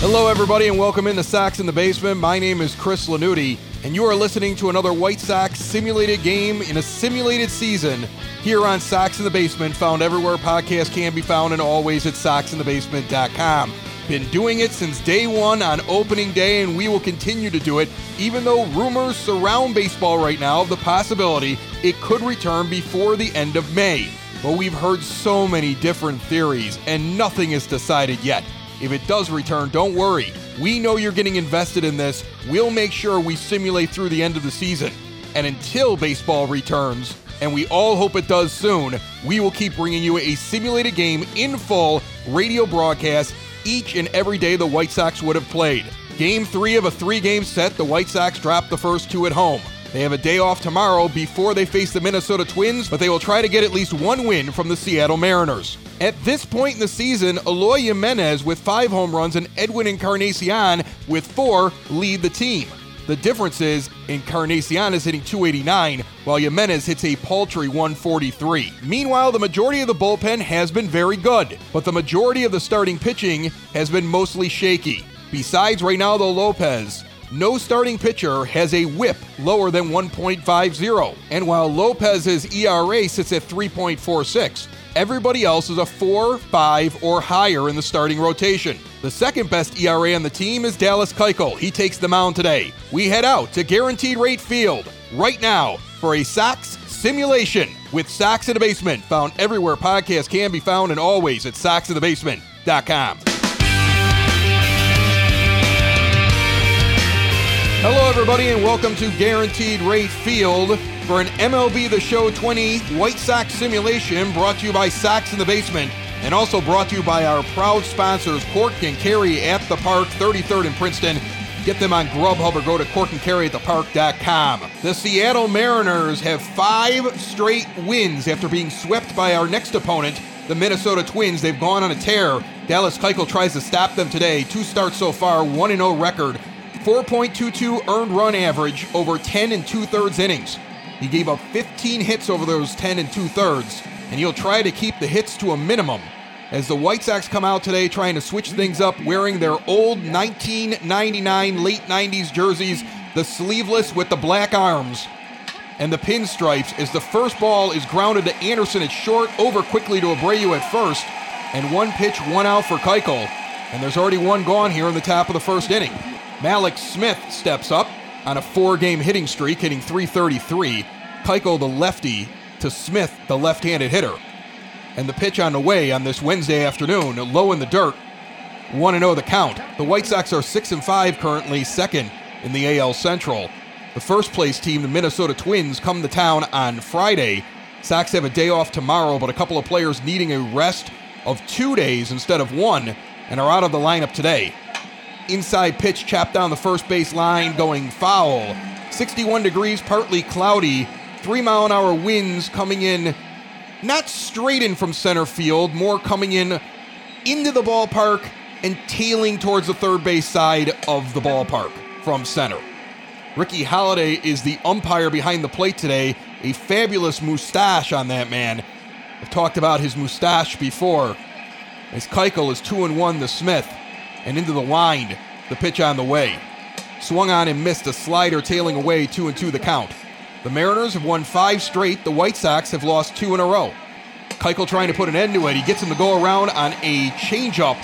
Hello, everybody, and welcome into Sox in the Basement. My name is Chris Lanuti, and you are listening to another White Sox simulated game in a simulated season here on Sox in the Basement, found everywhere podcasts can be found and always at soxinthebasement.com. Been doing it since day one on opening day, and we will continue to do it, even though rumors surround baseball right now of the possibility it could return before the end of May. But we've heard so many different theories, and nothing is decided yet. If it does return, don't worry. We know you're getting invested in this. We'll make sure we simulate through the end of the season. And until baseball returns, and we all hope it does soon, we will keep bringing you a simulated game in full radio broadcast each and every day the White Sox would have played. Game three of a three game set, the White Sox dropped the first two at home. They have a day off tomorrow before they face the Minnesota Twins, but they will try to get at least one win from the Seattle Mariners. At this point in the season, Eloy Jimenez with five home runs and Edwin Encarnacion with four lead the team. The difference is Encarnacion is hitting 289, while Jimenez hits a paltry 143. Meanwhile, the majority of the bullpen has been very good, but the majority of the starting pitching has been mostly shaky. Besides Reynaldo Lopez, no starting pitcher has a whip lower than 1.50. And while Lopez's ERA sits at 3.46, everybody else is a 4, 5, or higher in the starting rotation. The second best ERA on the team is Dallas Keuchel. He takes the mound today. We head out to Guaranteed Rate Field right now for a Sox simulation with Sox in the Basement, found everywhere podcasts can be found and always at soxinthebasement.com. Hello, everybody, and welcome to Guaranteed Rate Field for an MLB The Show 20 White Sox simulation brought to you by Sox in the Basement and also brought to you by our proud sponsors, Cork and Kerry at the Park, 33rd in Princeton. Get them on Grubhub or go to corkandkerryatthepark.com. The Seattle Mariners have five straight wins after being swept by our next opponent, the Minnesota Twins. They've gone on a tear. Dallas Keuchel tries to stop them today. Two starts so far, 1 0 record. 4.22 earned run average over 10 and two thirds innings. He gave up 15 hits over those 10 and two thirds, and he'll try to keep the hits to a minimum. As the White Sox come out today trying to switch things up, wearing their old 1999 late 90s jerseys, the sleeveless with the black arms and the pinstripes, as the first ball is grounded to Anderson at short, over quickly to Abreu at first, and one pitch, one out for Keuchel. And there's already one gone here in the top of the first inning. Mallex Smith steps up on a four game hitting streak, hitting 333. Keuchel, the lefty, to Smith, the left handed hitter. And the pitch on the way on this Wednesday afternoon, low in the dirt, 1 0 the count. The White Sox are 6 and 5 currently, second in the AL Central. The first place team, the Minnesota Twins, come to town on Friday. Sox have a day off tomorrow, but a couple of players needing a rest of two days instead of one and are out of the lineup today. Inside pitch chapped down the first base line, going foul. 61 degrees, partly cloudy. Three mile an hour winds coming in, not straight in from center field, more coming in into the ballpark and tailing towards the third base side of the ballpark from center. Ricky Holiday is the umpire behind the plate today. A fabulous mustache on that man. I've talked about his mustache before. As Keuchel is 2 and 1 to Smith and into the wind. The pitch on the way. Swung on and missed a slider tailing away 2 and 2 the count. The Mariners have won five straight. The White Sox have lost two in a row. Keuchel trying to put an end to it. He gets him to go around on a changeup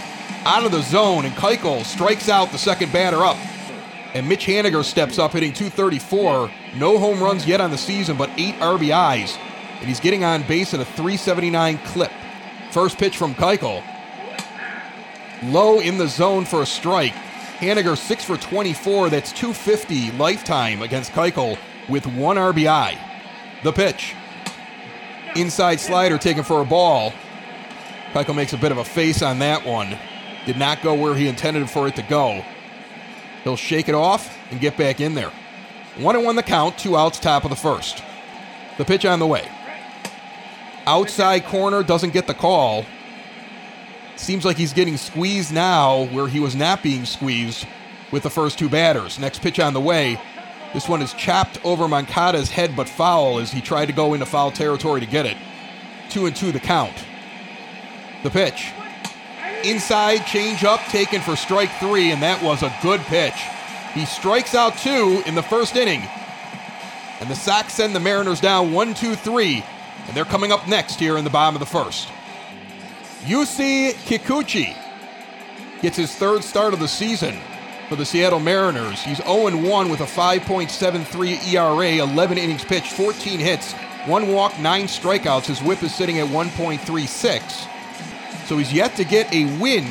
out of the zone, and Keuchel strikes out the second batter up. And Mitch Haniger steps up, hitting 234. No home runs yet on the season, but eight RBIs. And he's getting on base at a 379 clip. First pitch from Keuchel. Low in the zone for a strike. Haniger 6 for 24. That's 250 lifetime against Keuchel with one RBI. The pitch. Inside slider taken for a ball. Keuchel makes a bit of a face on that one. Did not go where he intended for it to go. He'll shake it off and get back in there. One and one the count, two outs, top of the first. The pitch on the way. Outside corner doesn't get the call. Seems like he's getting squeezed now where he was not being squeezed with the first two batters. Next pitch on the way. This one is chopped over Moncada's head but foul as he tried to go into foul territory to get it. Two and two the count. The pitch. Inside change up taken for strike three, and that was a good pitch. He strikes out two in the first inning. And the Sox send the Mariners down one, two, three, and they're coming up next here in the bottom of the first. Yusei Kikuchi gets his third start of the season for the Seattle Mariners. He's 0 1 with a 5.73 ERA, 11 innings pitched, 14 hits, one walk, nine strikeouts. His whip is sitting at 1.36. So he's yet to get a win.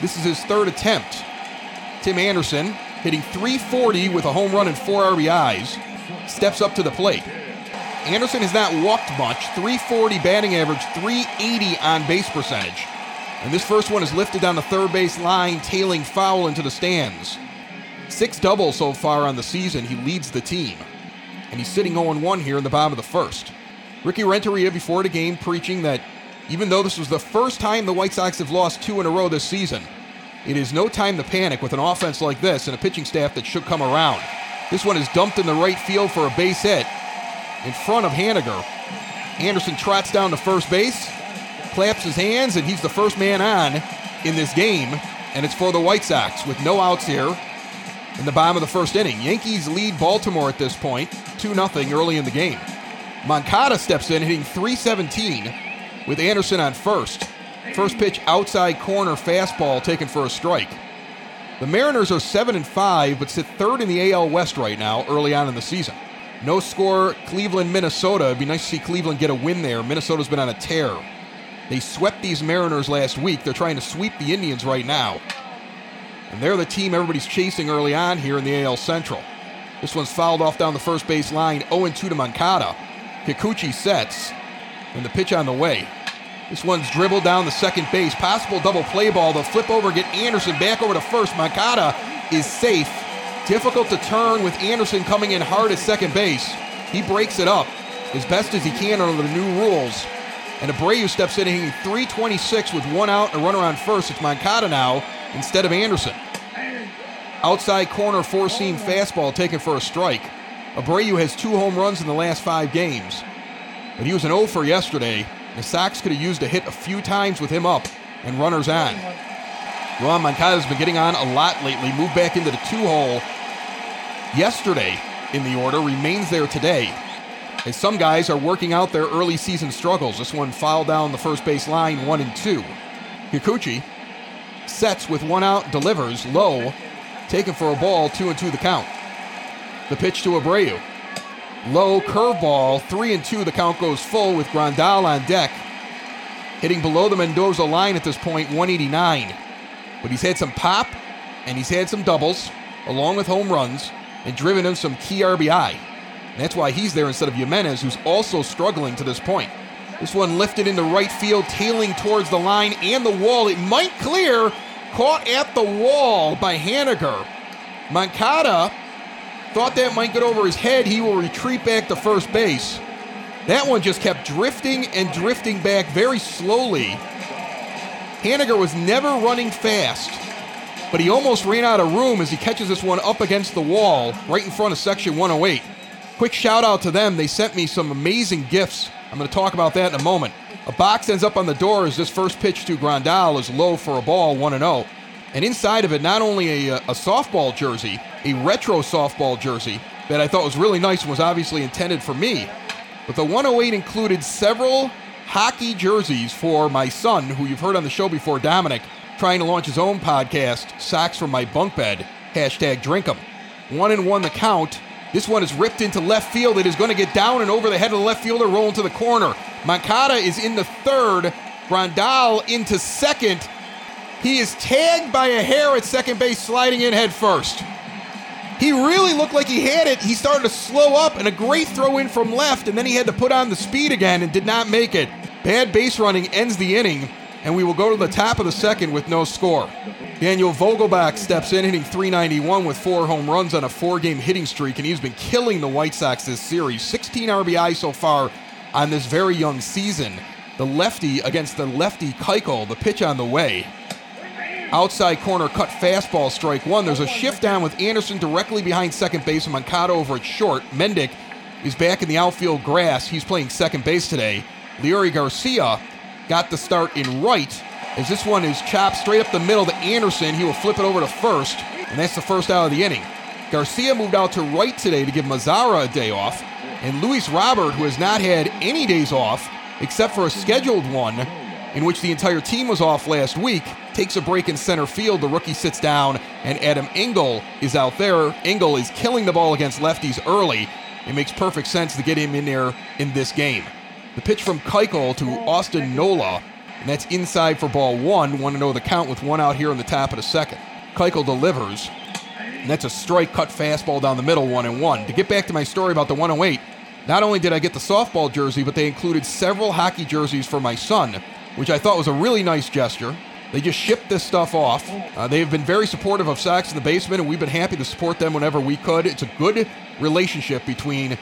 This is his third attempt. Tim Anderson hitting 340 with a home run and four RBIs steps up to the plate. Anderson has not walked much, 340 batting average, 380 on base percentage. And this first one is lifted down the third base line, tailing foul into the stands. Six doubles so far on the season. He leads the team. And he's sitting 0 1 here in the bottom of the first. Ricky Renteria before the game preaching that even though this was the first time the White Sox have lost two in a row this season, it is no time to panic with an offense like this and a pitching staff that should come around. This one is dumped in the right field for a base hit in front of Haniger. Anderson trots down to first base, claps his hands, and he's the first man on in this game. And it's for the White Sox with no outs here in the bottom of the first inning. Yankees lead Baltimore at this point, 2 0 early in the game. Moncada steps in, hitting 317 with Anderson on first. First pitch outside corner fastball taken for a strike. The Mariners are 7 and 5 but sit third in the AL West right now early on in the season. No score Cleveland Minnesota. It'd be nice to see Cleveland get a win there. Minnesota's been on a tear. They swept these Mariners last week. They're trying to sweep the Indians right now. And they're the team everybody's chasing early on here in the AL Central. This one's fouled off down the first base line, 0 2 to Moncada. Kikuchi sets, and the pitch on the way. This one's dribbled down the second base. Possible double play ball. They'll flip over, get Anderson back over to first. Moncada is safe. Difficult to turn with Anderson coming in hard at second base. He breaks it up as best as he can under the new rules. And Abreu steps in hitting 326 with one out and a runner on first. It's Moncada now instead of Anderson. Outside corner four seam fastball taken for a strike. Abreu has two home runs in the last five games. But he was an 0 for yesterday the Sox could have used a hit a few times with him up and runners on. Ron Moncada's been getting on a lot lately, moved back into the two hole yesterday in the order, remains there today. As some guys are working out their early season struggles. This one fouled down the first base line, one and two. Kikuchi sets with one out, delivers low, taken for a ball, two and two the count. The pitch to Abreu. Low curveball, three and two. The count goes full with Grandal on deck. Hitting below the Mendoza line at this point, 189. But he's had some pop and he's had some doubles along with home runs and driven in some key RBI. And that's why he's there instead of Jimenez, who's also struggling to this point. This one lifted into right field, tailing towards the line and the wall. It might clear, caught at the wall by Haniger. Moncada Thought that might get over his head. He will retreat back to first base. That one just kept drifting and drifting back very slowly. Haniger was never running fast, but he almost ran out of room as he catches this one up against the wall right in front of section 108. Quick shout out to them. They sent me some amazing gifts. I'm going to talk about that in a moment. A box ends up on the door as this first pitch to Grandal is low for a ball, 1 0. And inside of it, not only a, uh, a softball jersey, a retro softball jersey that I thought was really nice and was obviously intended for me. But the 108 included several hockey jerseys for my son, who you've heard on the show before, Dominic, trying to launch his own podcast, Sox from My Bunk Bed, hashtag drink drink 'em. One and one the count. This one is ripped into left field. It is going to get down and over the head of the left fielder, roll into the corner. Moncada is in the third. Grandal into second. He is tagged by a hair at second base, sliding in head first. He really looked like he had it. He started to slow up and a great throw in from left, and then he had to put on the speed again and did not make it. Bad base running ends the inning. and we will go to the top of the second with no score. Daniel Vogelbach steps in, hitting 391 with four home runs on a four game hitting streak, and he's been killing the White Sox this series. 16 RBI so far on this very young season. The lefty against the lefty Keuchel, the pitch on the way. Outside corner cut fastball, strike one. There's a shift down with Anderson directly behind second base and Moncada over at short. Mendick is back in the outfield grass. He's playing second base today. Leury Garcia got the start in right as this one is chopped straight up the middle to Anderson. He will flip it over to first, and that's the first out of the inning. Garcia moved out to right today to give Mazara a day off, and Luis Robert, who has not had any days off except for a scheduled one in which the entire team was off last week, takes a break in center field. The rookie sits down, and Adam Engel is out there. Engel is killing the ball against lefties early. It makes perfect sense to get him in there in this game. The pitch from Keuchel to Austin Nola, and that's inside for ball one. Want to know the count with one out here in the top of the second. Keuchel delivers, and that's a strike cut fastball down the middle, one and one. To get back to my story about the 108, not only did I get the softball jersey, but they included several hockey jerseys for my son, which I thought was a really nice gesture. They just shipped this stuff off. Uh, they have been very supportive of Sox in the Basement, and we've been happy to support them whenever we could. It's a good relationship between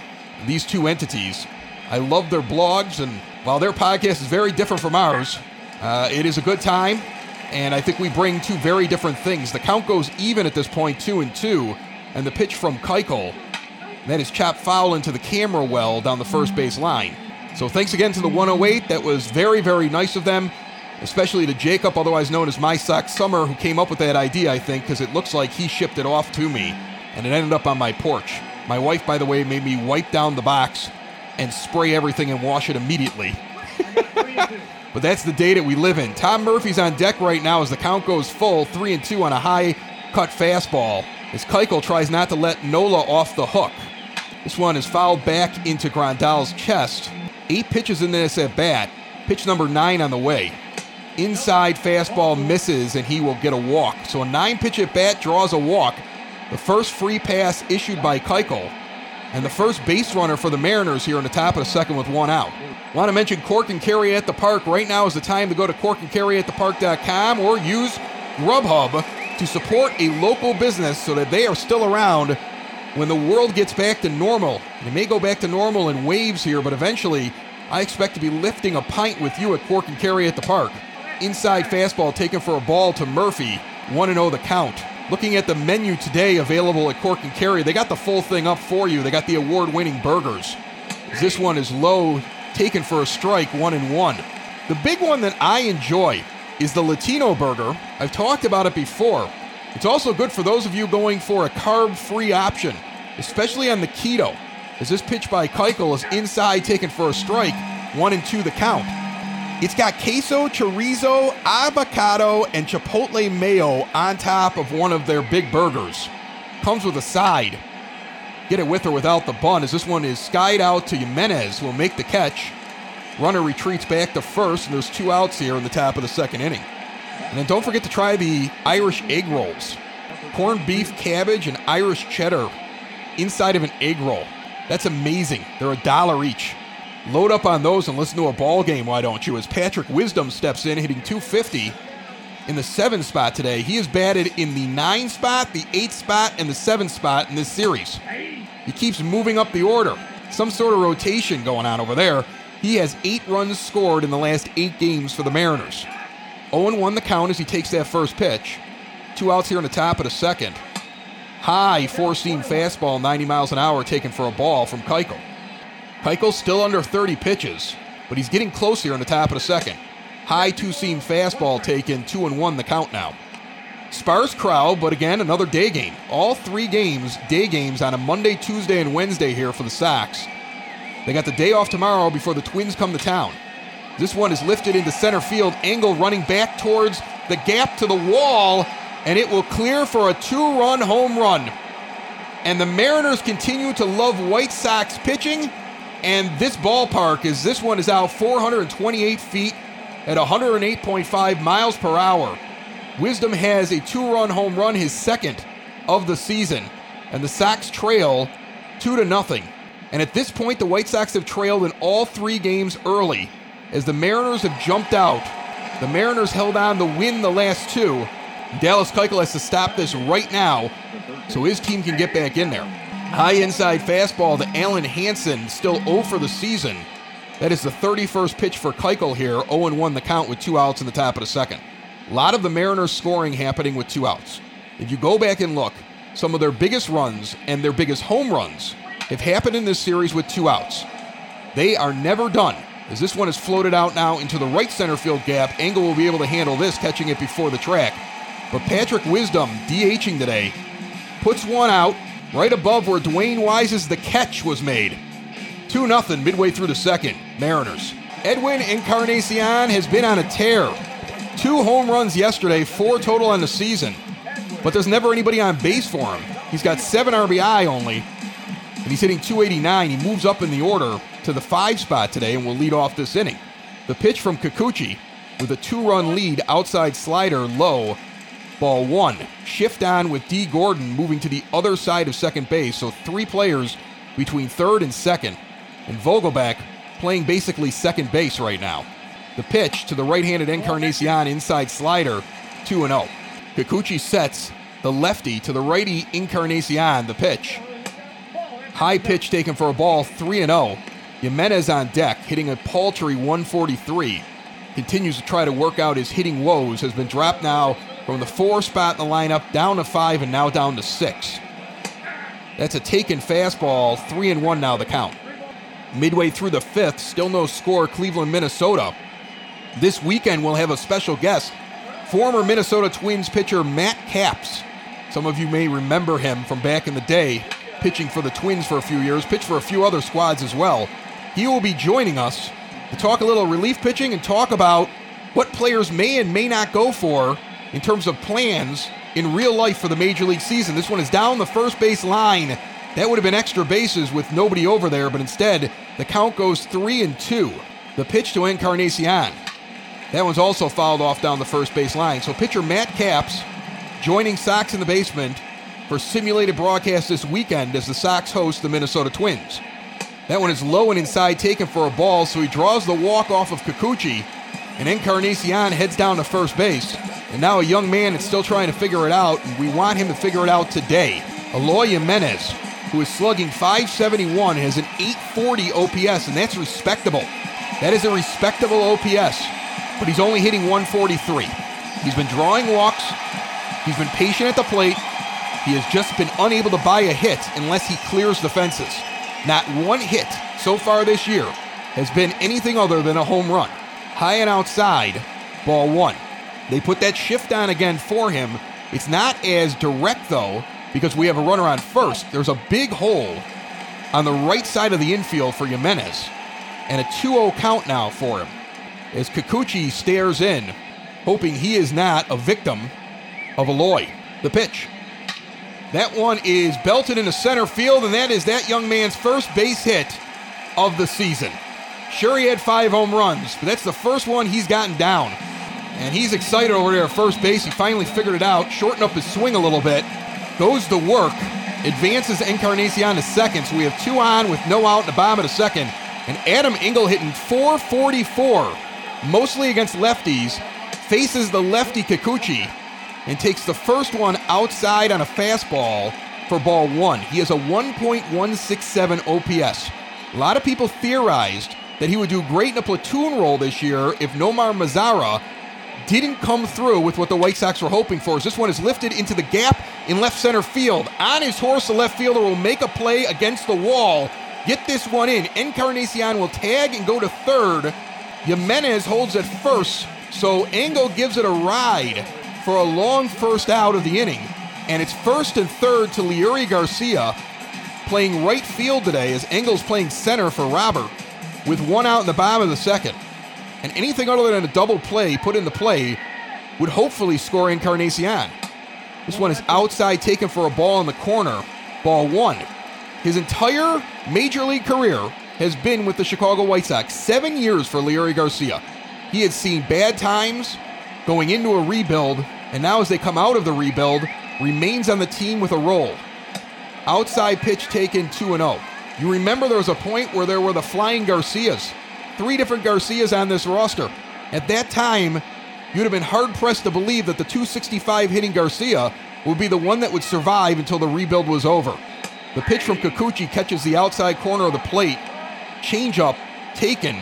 these two entities. I love their blogs, and while their podcast is very different from ours, uh, it is a good time, and I think we bring two very different things. The count goes even at this point, two and two, and the pitch from Keuchel that is chopped foul into the camera well down the first base line. So thanks again to the 108. That was very, very nice of them, especially to Jacob, otherwise known as My Sock Summer, who came up with that idea, I think, because it looks like he shipped it off to me, and it ended up on my porch. My wife, by the way, made me wipe down the box and spray everything and wash it immediately. but that's the day that we live in. Tom Murphy's on deck right now as the count goes full, three and two on a high cut fastball. As Keuchel tries not to let Nola off the hook. This one is fouled back into Grandal's chest. Eight pitches in this at bat. Pitch number nine on the way. Inside fastball misses and he will get a walk. So a nine pitch at bat draws a walk. The first free pass issued by Keuchel. And the first base runner for the Mariners here in the top of the second with one out. Want to mention Cork and Kerry at the Park. Right now is the time to go to corkandkerryatthepark.com or use Grubhub to support a local business so that they are still around when the world gets back to normal. It may go back to normal in waves here, but eventually I expect to be lifting a pint with you at Cork and Kerry at the park. Inside fastball taken for a ball to Murphy. 1 0 the count. Looking at the menu today available at Cork and Kerry, they got the full thing up for you. They got the award winning burgers. This one is low, taken for a strike, 1 and 1. The big one that I enjoy is the Latino burger. I've talked about it before. It's also good for those of you going for a carb free option, especially on the keto, as this pitch by Keuchel is inside taken for a strike, one and two the count. It's got queso, chorizo, avocado, and chipotle mayo on top of one of their big burgers. Comes with a side. Get it with or without the bun, as this one is skied out to Jimenez, who will make the catch. Runner retreats back to first, and there's two outs here in the top of the second inning. And then don't forget to try the Irish egg rolls. Corned beef, cabbage, and Irish cheddar inside of an egg roll. That's amazing. They're a dollar each. Load up on those and listen to a ball game, why don't you? As Patrick Wisdom steps in, hitting 250 in the seven spot today. He has batted in the nine spot, the eight spot, and the seven spot in this series. He keeps moving up the order. Some sort of rotation going on over there. He has eight runs scored in the last eight games for the Mariners. 0 1 the count as he takes that first pitch. Two outs here in the top of the second. High four seam fastball, 90 miles an hour, taken for a ball from Keuchel. Keuchel's still under 30 pitches, but he's getting close here in the top of the second. High two seam fastball taken, 2 and 1 the count now. Sparse crowd, but again, another day game. All three games, day games on a Monday, Tuesday, and Wednesday here for the Sox. They got the day off tomorrow before the Twins come to town. This one is lifted into center field. Engel running back towards the gap to the wall, and it will clear for a two run home run. And the Mariners continue to love White Sox pitching. And this ballpark is this one is out 428 feet at 108.5 miles per hour. Wisdom has a two run home run, his second of the season. And the Sox trail two to nothing. And at this point, the White Sox have trailed in all three games early as the Mariners have jumped out The Mariners held on to win the last two. Dallas Keuchel has to stop this right now so his team can get back in there. High inside fastball to Alen Hanson, still 0 for the season. That is the 31st pitch for Keuchel here, 0 1 the count with two outs in the top of the second. A lot of the Mariners scoring happening with two outs. If you go back and look, some of their biggest runs and their biggest home runs have happened in this series with two outs. They are never done. As this one is floated out now into the right center field gap, Engel will be able to handle this, catching it before the track. But Patrick Wisdom, DHing today, puts one out right above where Dewayne Wise's the catch was made. 2 0 midway through the second, Mariners. Edwin Encarnacion has been on a tear. Two home runs yesterday, four total on the season. But there's never anybody on base for him. He's got seven RBI only, and he's hitting 289. He moves up in the order to the five spot today and will lead off this inning. The pitch from Kikuchi with a two run lead outside slider low Ball one. Shift on with D. Gordon moving to the other side of second base. So three players between third and second. And Vogelbach playing basically second base right now. The pitch to the right handed Encarnacion inside slider, 2 0. Kikuchi sets the lefty to the righty Encarnacion, the pitch. High pitch taken for a ball, 3 0. Jimenez on deck, hitting a paltry 143. Continues to try to work out his hitting woes, has been dropped now from the four spot in the lineup down to five and now down to six. That's a taken fastball, three and one now the count. Midway through the fifth, still no score, Cleveland, Minnesota. This weekend we'll have a special guest, former Minnesota Twins pitcher Matt Capps. Some of you may remember him from back in the day, pitching for the Twins for a few years, pitched for a few other squads as well. He will be joining us to talk a little relief pitching and talk about what players may and may not go for in terms of plans in real life for the major league season. This one is down the first base line. That would have been extra bases with nobody over there, but instead the count goes three and two. The pitch to Encarnacion. That one's also fouled off down the first base line. So pitcher Matt Capps joining Sox in the basement for simulated broadcast this weekend as the Sox host the Minnesota Twins. That one is low and inside, taken for a ball, so he draws the walk off of Kikuchi, and Encarnacion heads down to first base. And now a young man is still trying to figure it out, and we want him to figure it out today. Eloy Jimenez, who is slugging 571, has an 840 OPS, and that's respectable. That is a respectable OPS, but he's only hitting 143. He's been drawing walks, he's been patient at the plate, he has just been unable to buy a hit unless he clears the fences. Not one hit so far this year has been anything other than a home run. High and outside, ball one. They put that shift on again for him. It's not as direct, though, because we have a runner on first. There's a big hole on the right side of the infield for Jimenez, and a 2 0 count now for him as Kikuchi stares in, hoping he is not a victim of Eloy. The pitch. That one is belted into center field, and that is that young man's first base hit of the season. Sure, he had five home runs, but that's the first one he's gotten down. And he's excited over there at first base. He finally figured it out, shortened up his swing a little bit, goes to work, advances Encarnacion to second. So we have two on with no out in the bottom of second. And Adam Engel hitting 444, mostly against lefties, faces the lefty Kikuchi and takes the first one outside on a fastball for ball one. He has a 1.167 OPS. A lot of people theorized that he would do great in a platoon role this year if Nomar Mazara didn't come through with what the White Sox were hoping for. As this one is lifted into the gap in left center field. On his horse, the left fielder will make a play against the wall. Get this one in. Encarnacion will tag and go to third. Jimenez holds at first, so Engel gives it a ride for a long first out of the inning. And it's first and third to Leury Garcia playing right field today as Engel's playing center for Robert with one out in the bottom of the second and anything other than a double play put into play would hopefully score Encarnacion. This one is outside taken for a ball in the corner, ball one. His entire major league career has been with the Chicago White Sox, seven years for Leury Garcia. He had seen bad times going into a rebuild, and now as they come out of the rebuild, remains on the team with a role. Outside pitch taken 2 0. You remember there was a point where there were the Flying Garcias three different Garcias on this roster. At that time, you'd have been hard pressed to believe that the 265 hitting Garcia would be the one that would survive until the rebuild was over. The pitch from Kikuchi catches the outside corner of the plate. Changeup taken,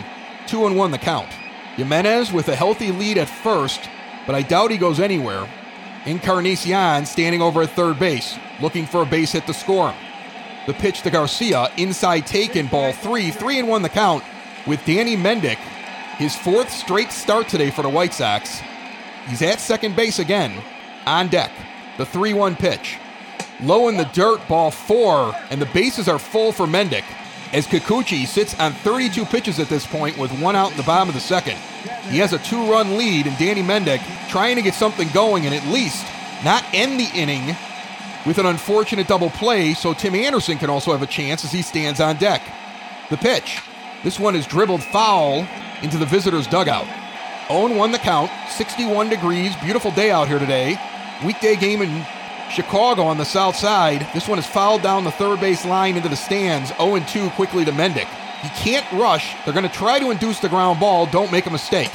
2 and 1 the count. Jimenez with a healthy lead at first, but I doubt he goes anywhere. Encarnacion standing over at third base, looking for a base hit to score him. The pitch to Garcia, inside taken, ball three, three and one the count, with Danny Mendick, his fourth straight start today for the White Sox. He's at second base again, on deck. The 3 1 pitch. Low in the dirt, ball four, and the bases are full for Mendick as Kikuchi sits on 32 pitches at this point with one out in the bottom of the second. He has a two run lead, and Danny Mendick trying to get something going and at least not end the inning with an unfortunate double play so Tim Anderson can also have a chance as he stands on deck. The pitch. This one is dribbled foul into the visitor's dugout. 0 1 the count, 61 degrees, beautiful day out here today. Weekday game in Chicago on the south side. This one is fouled down the third base line into the stands. 0 2 quickly to Mendick. He can't rush. They're going to try to induce the ground ball. Don't make a mistake.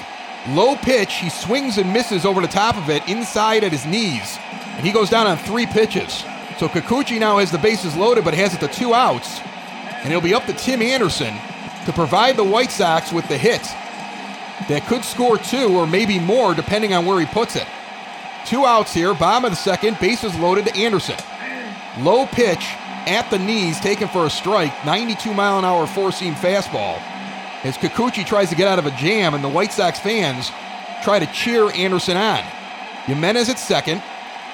Low pitch. He swings and misses over the top of it inside at his knees. And he goes down on three pitches. So Kikuchi now has the bases loaded but has it to two outs. And it'll be up to Tim Anderson to provide the White Sox with the hit that could score two or maybe more depending on where he puts it. Two outs here, bottom of the second, bases loaded to Anderson. Low pitch at the knees, taken for a strike, 92 mile an hour four seam fastball. As Kikuchi tries to get out of a jam, and the White Sox fans try to cheer Anderson on. Jimenez at second,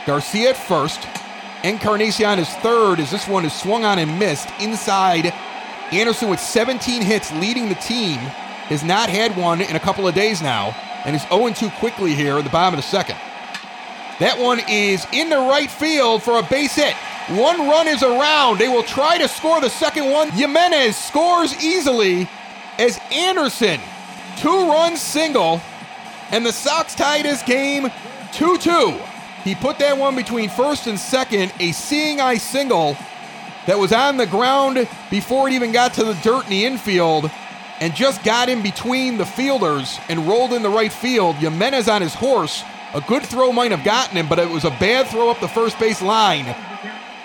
Garcia at first, Encarnacion is third as this one is swung on and missed inside. Anderson with 17 hits leading the team has not had one in a couple of days now and is 0 2 quickly here at the bottom of the second. That one is in the right field for a base hit. One run is around. They will try to score the second one. Jimenez scores easily as Anderson, two run single, and the Sox tie this game 2 2. He put that one between first and second, a seeing eye single that was on the ground before it even got to the dirt in the infield and just got in between the fielders and rolled in the right field. Jimenez on his horse a good throw might have gotten him, but it was a bad throw up the first base line.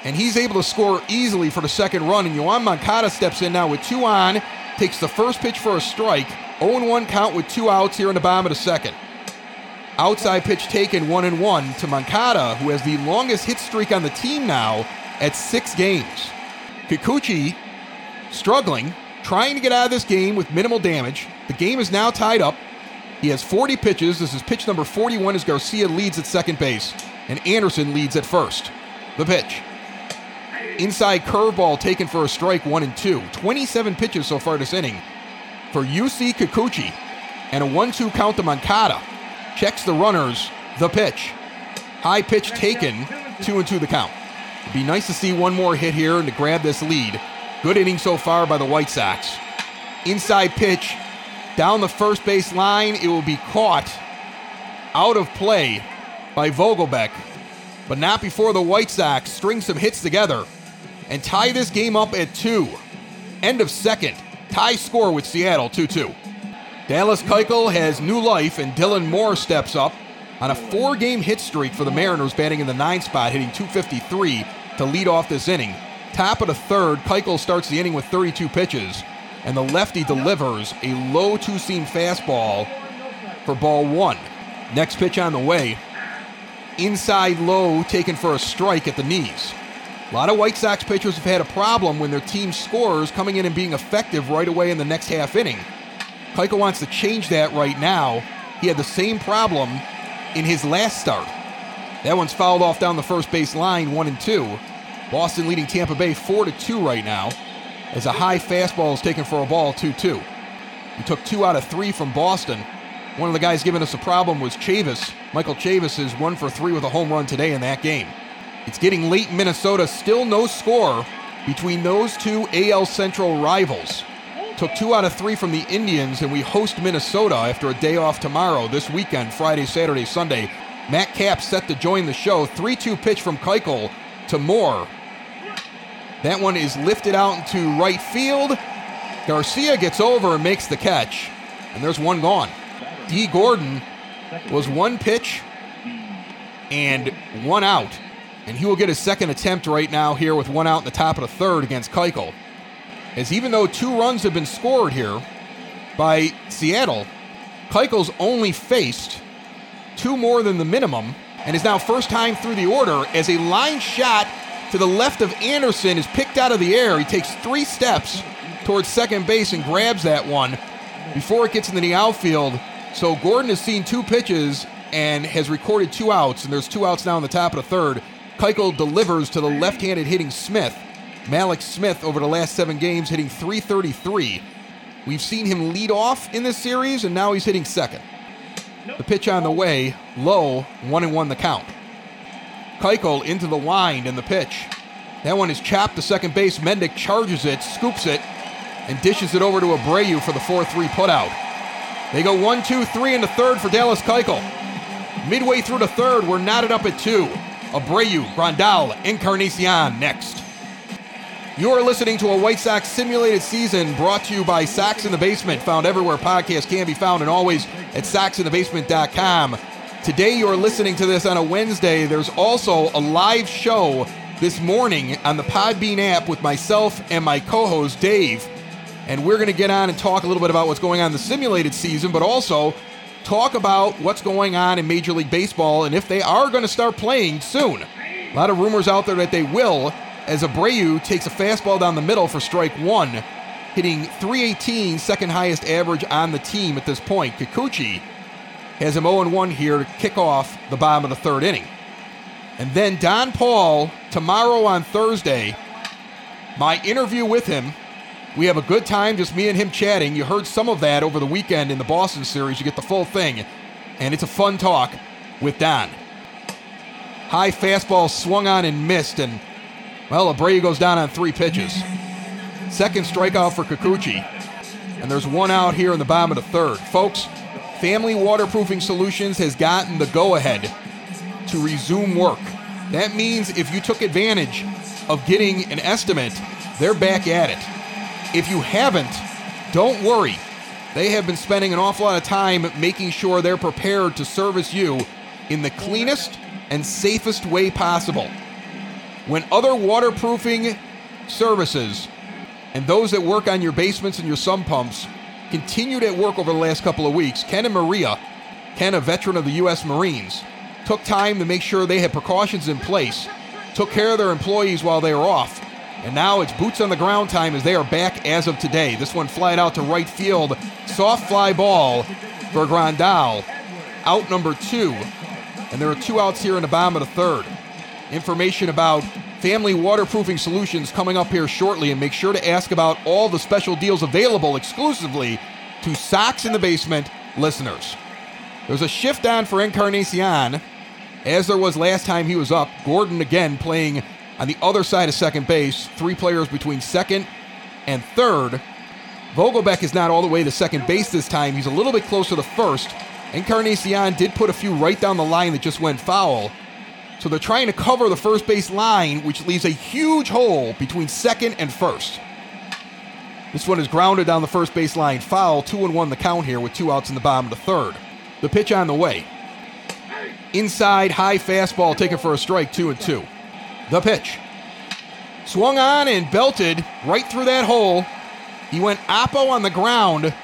And he's able to score easily for the second run. And Yoan Moncada steps in now with two on, takes the first pitch for a strike. 0 1 count with two outs here in the bottom of the second. Outside pitch taken 1 and 1 to Moncada, who has the longest hit streak on the team now at six games. Kikuchi struggling, trying to get out of this game with minimal damage. The game is now tied up he has 40 pitches. This is pitch number 41 as Garcia leads at second base, and Anderson leads at first. The pitch. Inside curveball taken for a strike, one and two. 27 pitches so far this inning for Yusei Kikuchi, and a 1 2 count to Moncada. Checks the runners. The pitch. High pitch taken, two and two the count. It'd be nice to see one more hit here and to grab this lead. Good inning so far by the White Sox. Inside pitch down the first base line. It will be caught out of play by Vogelbach, but not before the White Sox string some hits together and tie this game up at two. End of second. Tie score with Seattle 2 2. Dallas Keuchel has new life, and Dylan Moore steps up on a four game hit streak for the Mariners, batting in the nine spot, hitting 253 to lead off this inning. Top of the third, Keuchel starts the inning with 32 pitches and the lefty delivers a low two seam fastball for ball one. Next pitch on the way. Inside low taken for a strike at the knees. A lot of White Sox pitchers have had a problem when their team scores coming in and being effective right away in the next half inning. Keuchel wants to change that right now. He had the same problem in his last start. That one's fouled off down the first base line, one and two. Boston leading Tampa Bay four to two right now as a high fastball is taken for a ball 2 2. He took two out of three from Boston. One of the guys giving us a problem was Chavis. Michael Chavis is one for three with a home run today in that game. It's getting late in Minnesota, still no score between those two AL Central rivals. Took two out of three from the Indians, and we host Minnesota after a day off tomorrow, this weekend, Friday, Saturday, Sunday. Matt Capps set to join the show. 3 2 pitch from Keuchel to Moore. That one is lifted out into right field. Garcia gets over and makes the catch. And there's one gone. D. Gordon was one pitch and one out. And he will get his second attempt right now here with one out in the top of the third against Keuchel. As even though two runs have been scored here by Seattle, Keuchel's only faced two more than the minimum and is now first time through the order as a line shot to the left of Anderson is picked out of the air. He takes three steps towards second base and grabs that one before it gets into the outfield. So Gordon has seen two pitches and has recorded two outs, and there's two outs now in the top of the third. Keuchel delivers to the left-handed hitting Smith. Mallex Smith over the last seven games hitting 333. We've seen him lead off in this series, and now he's hitting second. The pitch on the way, low, one and one the count. Keuchel into the wind and the pitch. That one is chopped to second base. Mendick charges it, scoops it, and dishes it over to Abreu for the 4 3 putout. They go 1 2 3 in the third for Dallas Keuchel. Midway through the third, we're knotted up at two. Abreu, Grandal, Encarnacion next. You are listening to a White Sox simulated season brought to you by Sox in the Basement, found everywhere podcasts can be found and always at soxinthebasement.com. Today, you're listening to this on a Wednesday. There's also a live show this morning on the Podbean app with myself and my co host, Dave. And we're going to get on and talk a little bit about what's going on in the simulated season, but also talk about what's going on in Major League Baseball and if they are going to start playing soon. A lot of rumors out there that they will, as Abreu takes a fastball down the middle for strike one, hitting 318, second highest average on the team at this point. Kikuchi has him 0 1 here to kick off the bottom of the third inning. And then Don Paul, tomorrow on Thursday, my interview with him. We have a good time, just me and him chatting. You heard some of that over the weekend in the Boston series. You get the full thing. And it's a fun talk with Don. High fastball swung on and missed, and, well, Abreu goes down on three pitches. Second strikeout for Kikuchi. And there's one out here in the bottom of the third. Folks, Family Waterproofing Solutions has gotten the go ahead to resume work. That means if you took advantage of getting an estimate, they're back at it. If you haven't, don't worry. They have been spending an awful lot of time making sure they're prepared to service you in the cleanest and safest way possible. When other waterproofing services and those that work on your basements and your sump pumps continued at work over the last couple of weeks. Ken and Maria, Ken, a veteran of the U.S. Marines, took time to make sure they had precautions in place, took care of their employees while they were off, and now it's boots on the ground time as they are back as of today. This one flied out to right field, soft fly ball for Grandal, out number two, and there are two outs here in the bottom of the third. Information about Family Waterproofing Solutions coming up here shortly, and make sure to ask about all the special deals available exclusively to Sox in the Basement listeners. There's a shift on for Encarnacion, as there was last time he was up. Gordon again playing on the other side of second base, three players between second and third. Vogelbach is not all the way to second base this time. He's a little bit closer to first. Encarnacion did put a few right down the line that just went foul. So they're trying to cover the first base line, which leaves a huge hole between second and first. This one is grounded down the first base line. Foul, two and one the count here with two outs in the bottom of the third. The pitch on the way. Inside, high fastball taken for a strike, two and two. The pitch. Swung on and belted right through that hole. He went oppo on the ground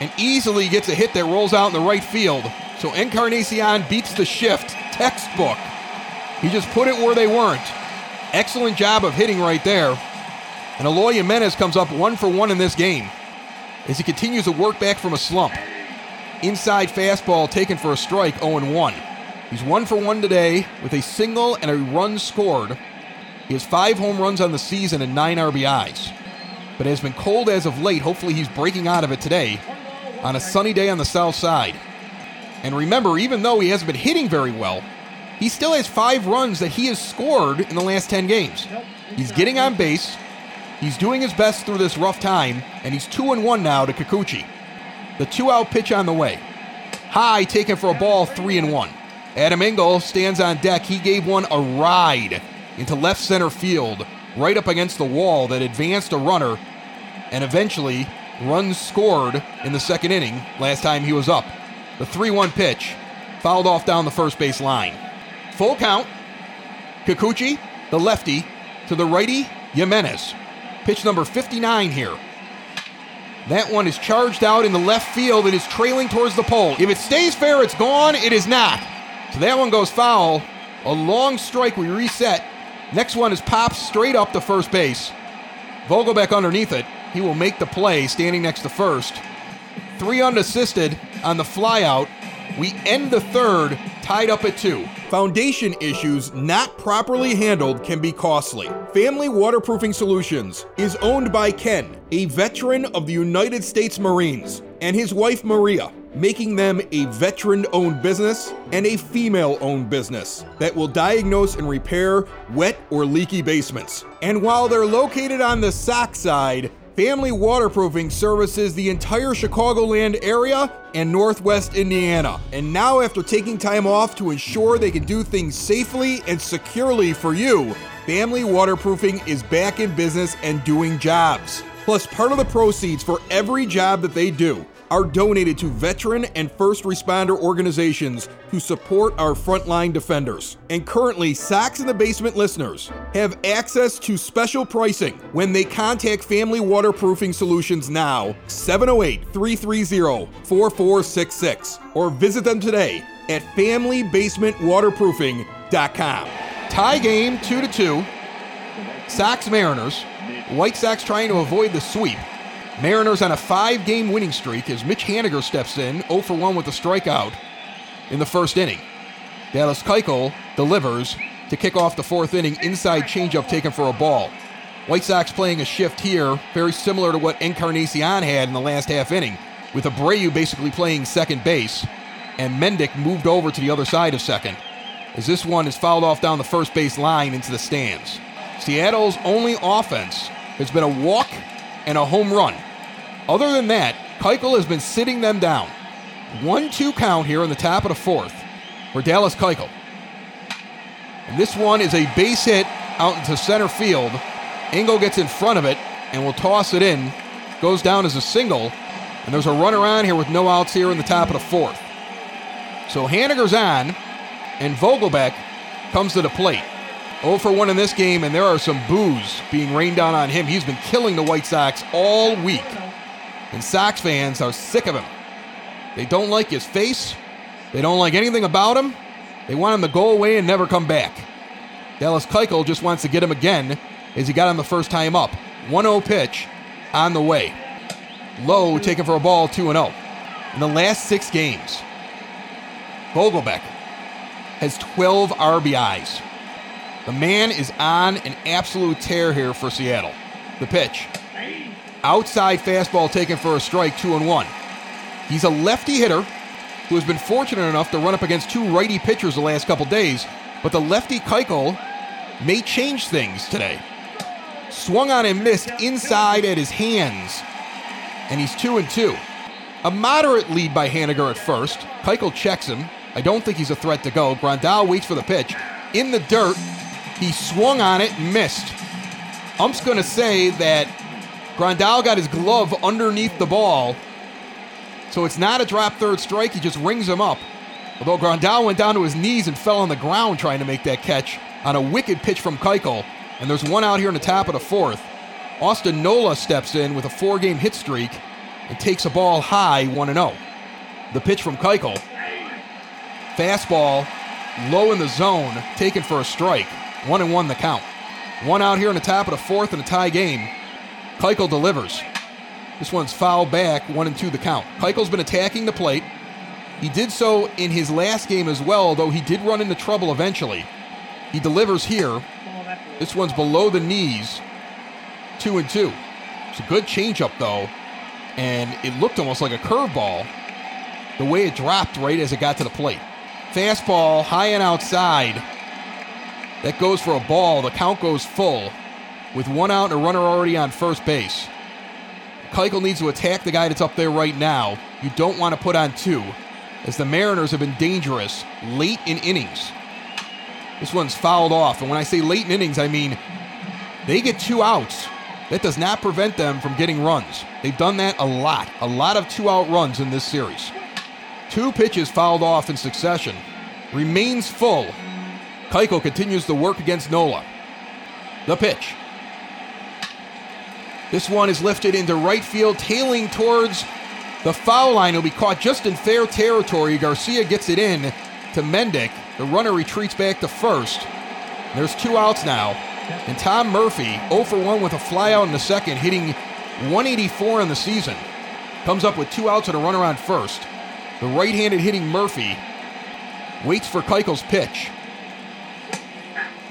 and easily gets a hit that rolls out in the right field. So Encarnacion beats the shift. Textbook. He just put it where they weren't. Excellent job of hitting right there. And Eloy Jimenez comes up one for one in this game as he continues to work back from a slump. Inside fastball taken for a strike, 0 1. He's one for one today with a single and a run scored. He has five home runs on the season and nine RBIs. But has been cold as of late. Hopefully, he's breaking out of it today on a sunny day on the south side. And remember, even though he hasn't been hitting very well, he still has five runs that he has scored in the last 10 games. He's getting on base. He's doing his best through this rough time, and he's 2 and 1 now to Kikuchi. The two out pitch on the way. High taken for a ball, 3 and 1. Adam Engel stands on deck. He gave one a ride into left center field, right up against the wall that advanced a runner, and eventually runs scored in the second inning last time he was up. The 3 1 pitch fouled off down the first base line. Full count. Kikuchi, the lefty, to the righty, Jimenez. Pitch number 59 here. That one is charged out in the left field. It is trailing towards the pole. If it stays fair, it's gone. It is not. So that one goes foul. A long strike. We reset. Next one is popped straight up to first base. Vogelbach underneath it. He will make the play standing next to first. Three unassisted on the flyout. We end the third tied up at two. Foundation issues not properly handled can be costly. Family Waterproofing Solutions is owned by Ken, a veteran of the United States Marines, and his wife Maria, making them a veteran owned business and a female owned business that will diagnose and repair wet or leaky basements. And while they're located on the Sac side, Family Waterproofing services the entire Chicagoland area and Northwest Indiana. And now, after taking time off to ensure they can do things safely and securely for you, Family Waterproofing is back in business and doing jobs. Plus, part of the proceeds for every job that they do are donated to veteran and first responder organizations to support our frontline defenders. And currently, Sox in the Basement listeners have access to special pricing when they contact Family Waterproofing Solutions now, 708 330 4466, or visit them today at FamilyBasementWaterproofing.com. Tie game 2 to 2. Sox Mariners. White Sox trying to avoid the sweep. Mariners on a five game winning streak as Mitch Haniger steps in 0 for 1 with a strikeout in the first inning. Dallas Keuchel delivers to kick off the fourth inning, inside changeup taken for a ball. White Sox playing a shift here, very similar to what Encarnacion had in the last half inning, with Abreu basically playing second base, and Mendick moved over to the other side of second, as this one is fouled off down the first base line into the stands. Seattle's only offense has been a walk and a home run. Other than that, Keuchel has been sitting them down. 1 2 count here in the top of the fourth for Dallas Keuchel. And this one is a base hit out into center field. Engel gets in front of it and will toss it in. Goes down as a single. And there's a run around here with no outs here in the top of the fourth. So Haniger's on, and Vogelbach comes to the plate. 0 for 1 in this game, and there are some boos being rained down on him. He's been killing the White Sox all week. And Sox fans are sick of him. They don't like his face. They don't like anything about him. They want him to go away and never come back. Dallas Keuchel just wants to get him again as he got him the first time up. 1 0 pitch on the way. Lowe taken for a ball 2 0. In the last six games, Vogelbach has 12 RBIs. The man is on an absolute tear here for Seattle. The pitch. Outside fastball taken for a strike, 2 and 1. He's a lefty hitter who has been fortunate enough to run up against two righty pitchers the last couple days, but the lefty Keuchel may change things today. Swung on and missed inside at his hands, and he's 2 and 2. A moderate lead by Haniger at first. Keuchel checks him. I don't think he's a threat to go. Grandal waits for the pitch. In the dirt, he swung on it and missed. Ump's going to say that Grandal got his glove underneath the ball. So it's not a drop third strike. He just rings him up. Although Grandal went down to his knees and fell on the ground trying to make that catch on a wicked pitch from Keuchel. And there's one out here in the top of the fourth. Austin Nola steps in with a four game hit streak and takes a ball high 1 0. The pitch from Keuchel. Fastball low in the zone, taken for a strike. 1 and 1 the count. One out here in the top of the fourth in a tie game. Keuchel delivers. This one's foul back, 1 and 2 the count. Keuchel's been attacking the plate. He did so in his last game as well, though he did run into trouble eventually. He delivers here. This one's below the knees. 2 and 2. It's a good changeup, though and it looked almost like a curveball the way it dropped right as it got to the plate. Fastball high and outside. That goes for a ball. The count goes full with one out and a runner already on first base. Keuchel needs to attack the guy that's up there right now. You don't want to put on two, as the Mariners have been dangerous late in innings. This one's fouled off, and when I say late in innings, I mean they get two outs that does not prevent them from getting runs. They've done that a lot, a lot of two out runs in this series. Two pitches fouled off in succession. Remains full. Keuchel continues to work against Nola. The pitch. This one is lifted into right field, tailing towards the foul line. It'll be caught just in fair territory. Garcia gets it in to Mendick. The runner retreats back to first. There's two outs now. And Tom Murphy, 0 for 1 with a flyout in the second, hitting 184 in the season. Comes up with two outs and a runner on first. The right handed hitting Murphy waits for Keuchel's pitch.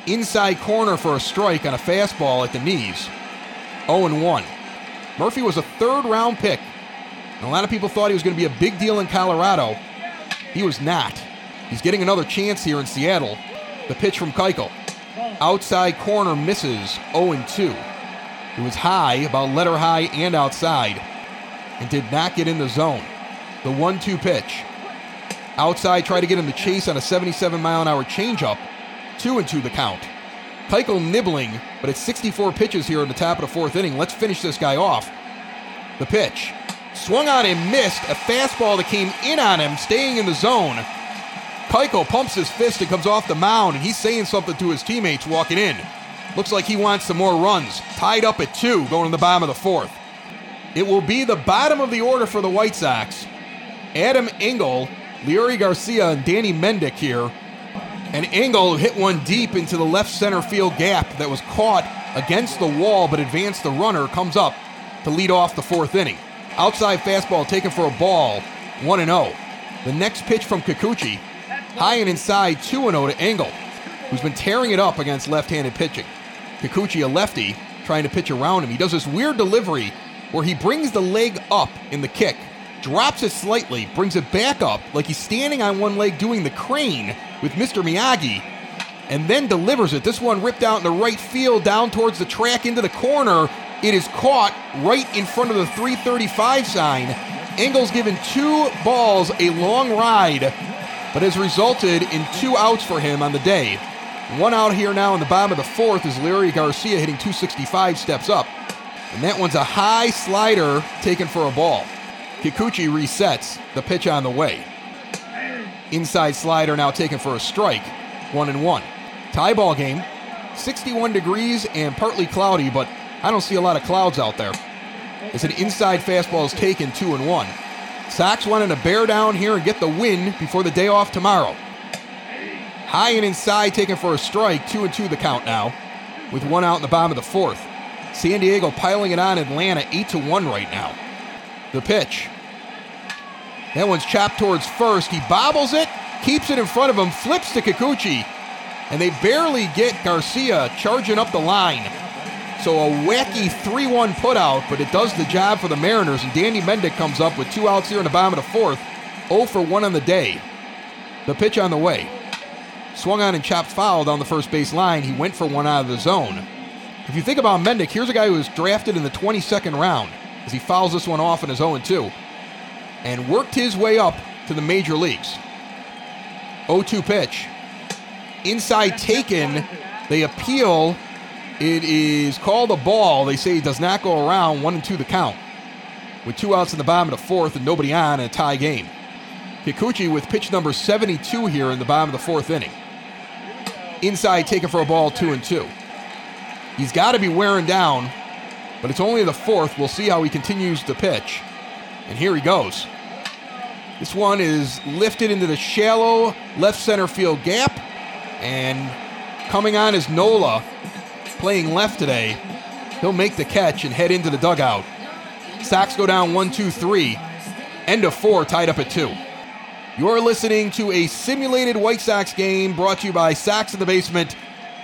Inside corner for a strike on a fastball at the knees. 0 1. Murphy was a third round pick. And a lot of people thought he was going to be a big deal in Colorado. He was not. He's getting another chance here in Seattle. The pitch from Keuchel. Outside corner misses 0 2. It was high, about letter high and outside, and did not get in the zone. The 1 2 pitch. Outside, try to get him to chase on a 77 mile an hour changeup. 2 and 2 the count. Keuchel nibbling, but it's 64 pitches here in the top of the fourth inning. Let's finish this guy off. The pitch. Swung on and missed. A fastball that came in on him, staying in the zone. Keuchel pumps his fist and comes off the mound, and he's saying something to his teammates walking in. Looks like he wants some more runs. Tied up at two, going to the bottom of the fourth. It will be the bottom of the order for the White Sox. Adam Engel, Leury Garcia, and Danny Mendick here. And Engel hit one deep into the left center field gap that was caught against the wall but advanced the runner, comes up to lead off the fourth inning. Outside fastball taken for a ball, 1 0. The next pitch from Kikuchi High and inside 2 0 to Engel, who's been tearing it up against left handed pitching. Kikuchi, a lefty, trying to pitch around him. He does this weird delivery where he brings the leg up in the kick, drops it slightly, brings it back up like he's standing on one leg doing the crane with Mr. Miyagi, and then delivers it. This one ripped out in the right field down towards the track into the corner. It is caught right in front of the 335 sign. Engel's given two balls a long ride but has resulted in two outs for him on the day. One out here now in the bottom of the fourth is Leury Garcia hitting 265 steps up. And that one's a high slider taken for a ball. Kikuchi resets the pitch on the way. Inside slider now taken for a strike. One and one. Tie ball game. 61 degrees and partly cloudy, but I don't see a lot of clouds out there. It's an inside fastball is taken two and one. Sox wanting to bear down here and get the win before the day off tomorrow. High and inside, taken for a strike. Two and two the count now, with one out in the bottom of the fourth. San Diego piling it on Atlanta, eight to one right now. The pitch. That one's chopped towards first. He bobbles it, keeps it in front of him, flips to Kikuchi, and they barely get Garcia charging up the line. So a wacky 3 1 putout, but it does the job for the Mariners. And Danny Mendick comes up with two outs here in the bottom of the fourth. 0 for 1 on the day. The pitch on the way. Swung on and chopped foul down the first base line. He went for one out of the zone. If you think about Mendick, here's a guy who was drafted in the 22nd round he fouls this one off in his 0 2 and worked his way up to the major leagues. 0 2 pitch. Inside taken. They appeal it is called a ball. They say it does not go around. One and two the count. With two outs in the bottom of the fourth and nobody on in a tie game. Kikuchi with pitch number 72 here in the bottom of the fourth inning. Inside taken for a ball, two and two. He's got to be wearing down, but it's only the fourth. We'll see how he continues to pitch. And here he goes. This one is lifted into the shallow left center field gap, and coming on is Nola playing left today. He'll make the catch and head into the dugout. Sox go down one, two, three. End of four, tied up at two. You're listening to a simulated White Sox game brought to you by Sox in the Basement.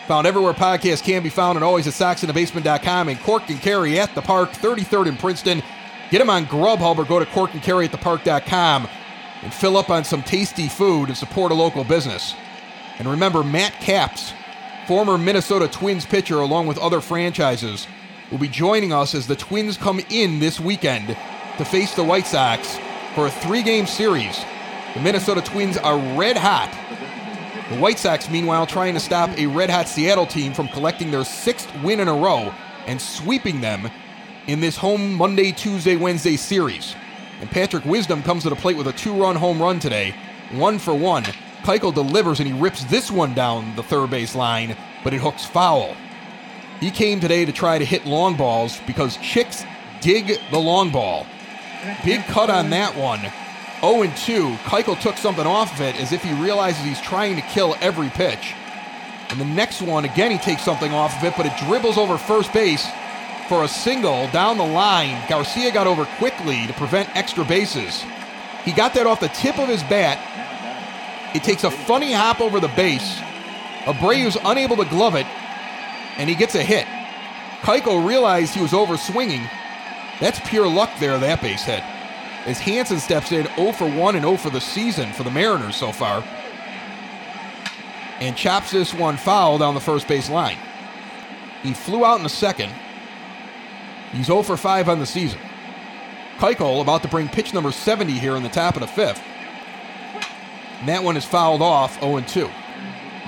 Found everywhere podcasts can be found and always at soxinthebasement.com and Cork and Kerry at the Park, 33rd in Princeton. Get them on Grubhub or go to corkandkerryatthepark.com and fill up on some tasty food and support a local business. And remember, Matt Capps former Minnesota Twins pitcher, along with other franchises, will be joining us as the Twins come in this weekend to face the White Sox for a three game series. The Minnesota Twins are red hot. The White Sox, meanwhile, trying to stop a red hot Seattle team from collecting their sixth win in a row and sweeping them in this home Monday, Tuesday, Wednesday series. And Patrick Wisdom comes to the plate with a two run home run today, one for one. Keuchel delivers and he rips this one down the third base line, but it hooks foul. He came today to try to hit long balls because chicks dig the long ball. Big cut on that one. 0 2. Keuchel took something off of it as if he realizes he's trying to kill every pitch. And the next one, again, he takes something off of it, but it dribbles over first base for a single down the line. Garcia got over quickly to prevent extra bases. He got that off the tip of his bat. It takes a funny hop over the base. Abreu's unable to glove it, and he gets a hit. Keuchel realized he was over swinging. That's pure luck there, that base hit. As Hansen steps in 0 for 1 and 0 for the season for the Mariners so far and chops this one foul down the first base line. He flew out in the second. He's 0 for 5 on the season. Keuchel about to bring pitch number 70 here in the top of the fifth. And that one is fouled off 0 2.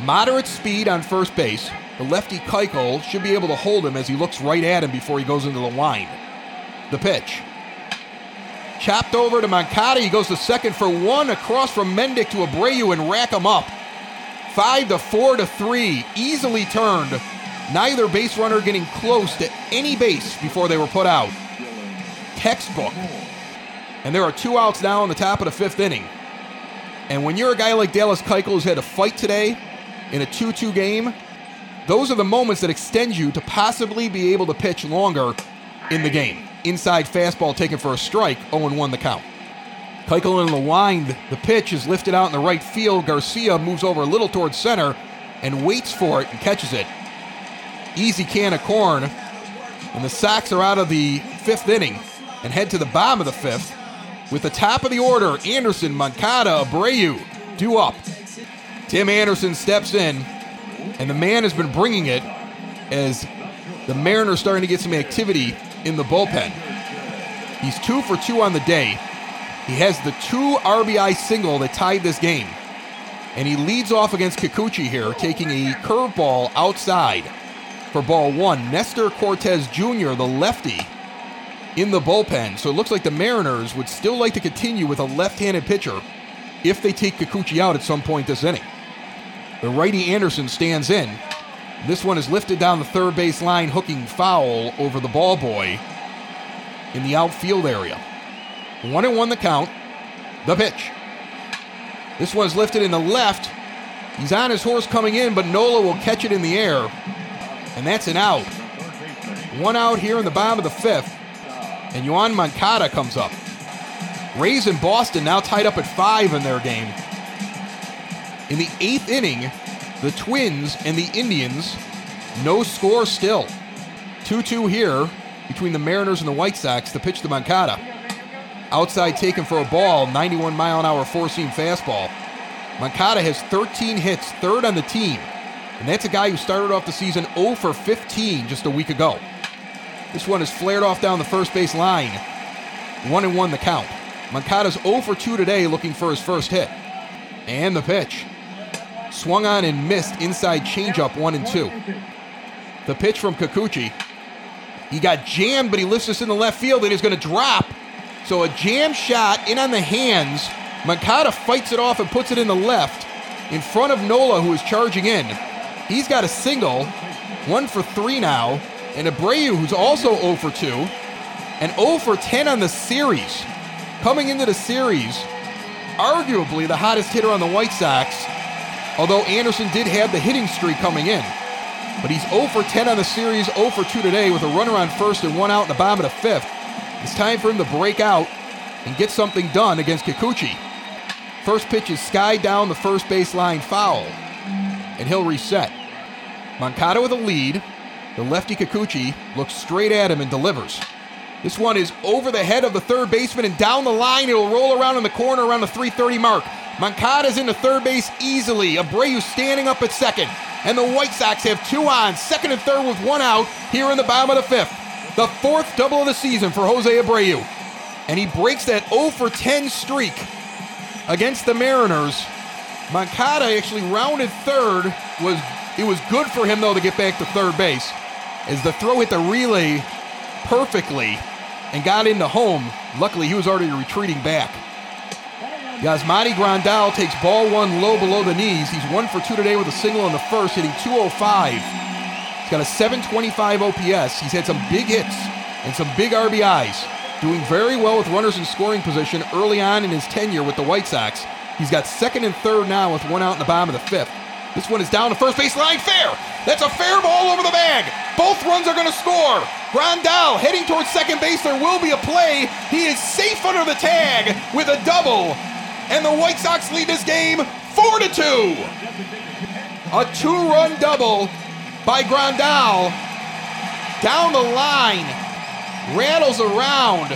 Moderate speed on first base. The lefty Keuchel should be able to hold him as he looks right at him before he goes into the line. The pitch. Chopped over to Moncada. He goes to second for one across from Mendick to Abreu and rack him up. Five to four to three, easily turned. Neither base runner getting close to any base before they were put out. Textbook. And there are two outs now in the top of the fifth inning. And when you're a guy like Dallas Keuchel who's had to fight today in a 2 2 game, those are the moments that extend you to possibly be able to pitch longer in the game. Inside fastball taken for a strike, 0 1 the count. Keuchel in the wind. The pitch is lifted out in the right field. Garcia moves over a little towards center and waits for it and catches it. Easy can of corn. And the Sox are out of the fifth inning and head to the bottom of the fifth with the top of the order Anderson, Moncada, Abreu due up. Tim Anderson steps in, and the man has been bringing it as the Mariners starting to get some activity in the bullpen. He's two for two on the day. He has the two RBI single that tied this game. And he leads off against Kikuchi here, taking a curveball outside for ball one. Nestor Cortes Jr., the lefty, in the bullpen. So it looks like the Mariners would still like to continue with a left handed pitcher if they take Kikuchi out at some point this inning. The righty Anderson stands in. This one is lifted down the third base line, hooking foul over the ball boy in the outfield area. One and one the count. The pitch. This one's lifted in the left. He's on his horse coming in, but Nola will catch it in the air. And that's an out. One out here in the bottom of the fifth. And Yoan Moncada comes up. Rays and Boston now tied up at five in their game. In the eighth inning, the Twins and the Indians, no score still. 2 2 here between the Mariners and the White Sox to pitch to Moncada. Outside taken for a ball, 91 mile an hour four seam fastball. Moncada has 13 hits, third on the team. And that's a guy who started off the season 0 for 15 just a week ago. This one is flared off down the first base line. 1 and 1 the count. Moncada's 0 for 2 today looking for his first hit. And the pitch. Swung on and missed inside changeup 1 and 2. The pitch from Kikuchi. He got jammed, but he lifts this in the left field and he's going to drop. So a jam shot in on the hands. Moncada fights it off and puts it in the left in front of Nola, who is charging in. He's got a single, one for three now, and Abreu, who's also 0 for 2, and 0 for 10 on the series. Coming into the series, arguably the hottest hitter on the White Sox, although Anderson did have the hitting streak coming in. But he's 0 for 10 on the series, 0 for 2 today with a runner on first and one out in the bottom of the fifth. It's time for him to break out and get something done against Kikuchi. First pitch is sky down the first baseline foul, and he'll reset. Moncada with a lead. The lefty Kikuchi looks straight at him and delivers. This one is over the head of the third baseman and down the line. It'll roll around in the corner around the 330 mark. Moncada's into third base easily. Abreu standing up at second. And the White Sox have two on, second and third with one out here in the bottom of the fifth. The fourth double of the season for Jose Abreu. And he breaks that 0 for 10 streak against the Mariners. Moncada actually rounded third. Was it was good for him though to get back to third base, as the throw hit the relay perfectly and got into home. Luckily, he was already retreating back. Yasmani Grandal takes ball one low below the knees. He's one for two today with a single in the first, hitting 205. He's got a 725 OPS. He's had some big hits and some big RBIs. Doing very well with runners in scoring position early on in his tenure with the White Sox. He's got second and third now with one out in the bottom of the fifth. This one is down the first base line. Fair. That's a fair ball over the bag. Both runs are going to score. Grandal heading towards second base. There will be a play. He is safe under the tag with a double and the White Sox lead this game 4 to 2. A two run double by Grandal down the line, rattles around.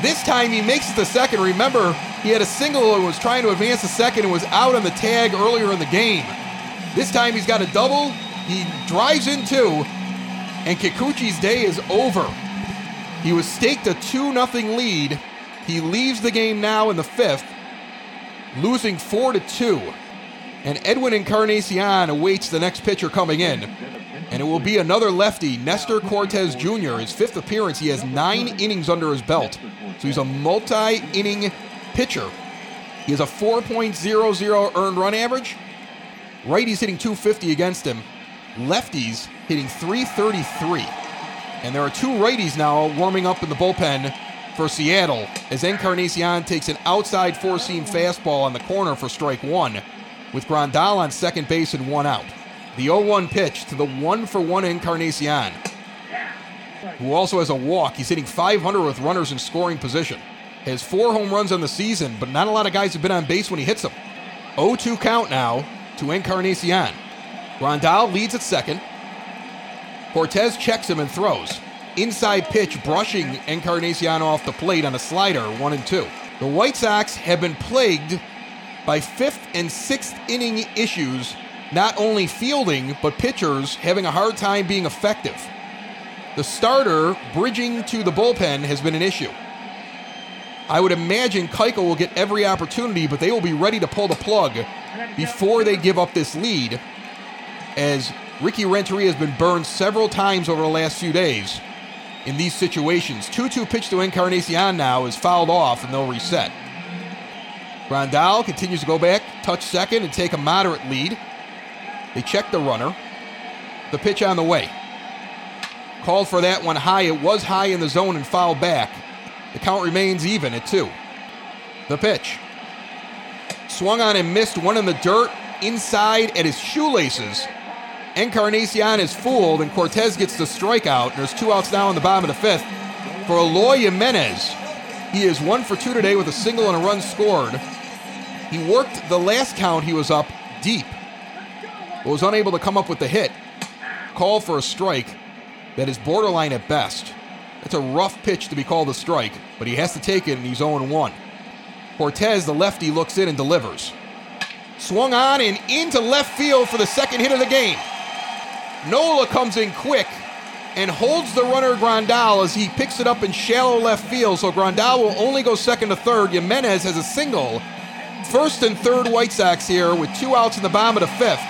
This time he makes it to second. Remember, he had a single and was trying to advance to second and was out on the tag earlier in the game. This time he's got a double. He drives in two, and Kikuchi's day is over. He was staked a 2 0 lead. He leaves the game now in the fifth losing 4 to 2. And Edwin Encarnacion awaits the next pitcher coming in. And it will be another lefty, Nestor Cortes Jr. His fifth appearance. He has nine innings under his belt. So he's a multi inning pitcher. He has a 4.00 earned run average. Righties hitting 250 against him. Lefties hitting 333. And there are two righties now warming up in the bullpen for Seattle as Encarnacion takes an outside four seam fastball on the corner for strike one, with Grandal on second base and one out. The 0 1 pitch to the one for one Encarnacion, who also has a walk. He's hitting 500 with runners in scoring position. Has four home runs on the season, but not a lot of guys have been on base when he hits them. 0 2 count now to Encarnacion. Grandal leads at second. Cortes checks him and throws inside pitch brushing Encarnacion off the plate on a slider, one and two. The White Sox have been plagued by fifth and sixth inning issues, not only fielding, but pitchers having a hard time being effective. The starter bridging to the bullpen has been an issue. I would imagine Keuchel will get every opportunity, but they will be ready to pull the plug before they give up this lead, as Ricky Renteria has been burned several times over the last few days in these situations. 2 2 pitch to Encarnacion now is fouled off and they'll reset. Grandal continues to go back, touch second, and take a moderate lead. They check the runner. The pitch on the way. Called for that one high. It was high in the zone and fouled back. The count remains even at two. The pitch. Swung on and missed one in the dirt inside at his shoelaces Encarnacion is fooled, and Cortes gets the strikeout. And There's two outs now in the bottom of the fifth. For Eloy Jimenez, he is one for two today with a single and a run scored. He worked the last count, he was up deep, but was unable to come up with the hit. Call for a strike that is borderline at best. It's a rough pitch to be called a strike, but he has to take it, and he's 0 1. Cortes, the lefty, looks in and delivers. Swung on and into left field for the second hit of the game. Nola comes in quick and holds the runner Grandal as he picks it up in shallow left field. So Grandal will only go second to third. Jimenez has a single. First and third White Sox here with two outs in the bottom of the fifth.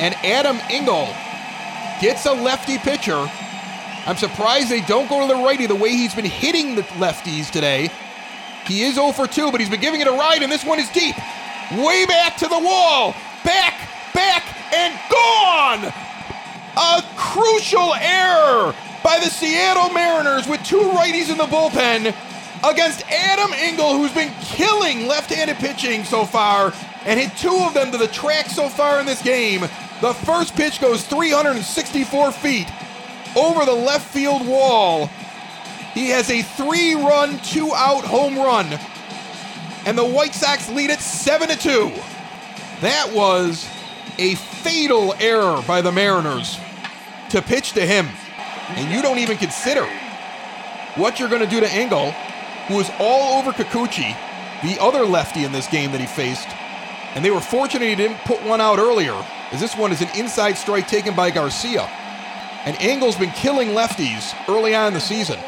And Adam Engel gets a lefty pitcher. I'm surprised they don't go to the righty the way he's been hitting the lefties today. He is 0 for 2, but he's been giving it a ride, and this one is deep. Way back to the wall. Back, back, and gone! A crucial error by the Seattle Mariners with two righties in the bullpen against Adam Engel, who's been killing left handed pitching so far and hit two of them to the track so far in this game. The first pitch goes 364 feet over the left field wall. He has a three run, two out home run. And the White Sox lead it 7 to 2. That was a fatal error by the Mariners to pitch to him. And you don't even consider what you're going to do to Engel, who was all over Kikuchi, the other lefty in this game that he faced. And they were fortunate he didn't put one out earlier, as this one is an inside strike taken by Garcia. And Engel's been killing lefties early on in the season.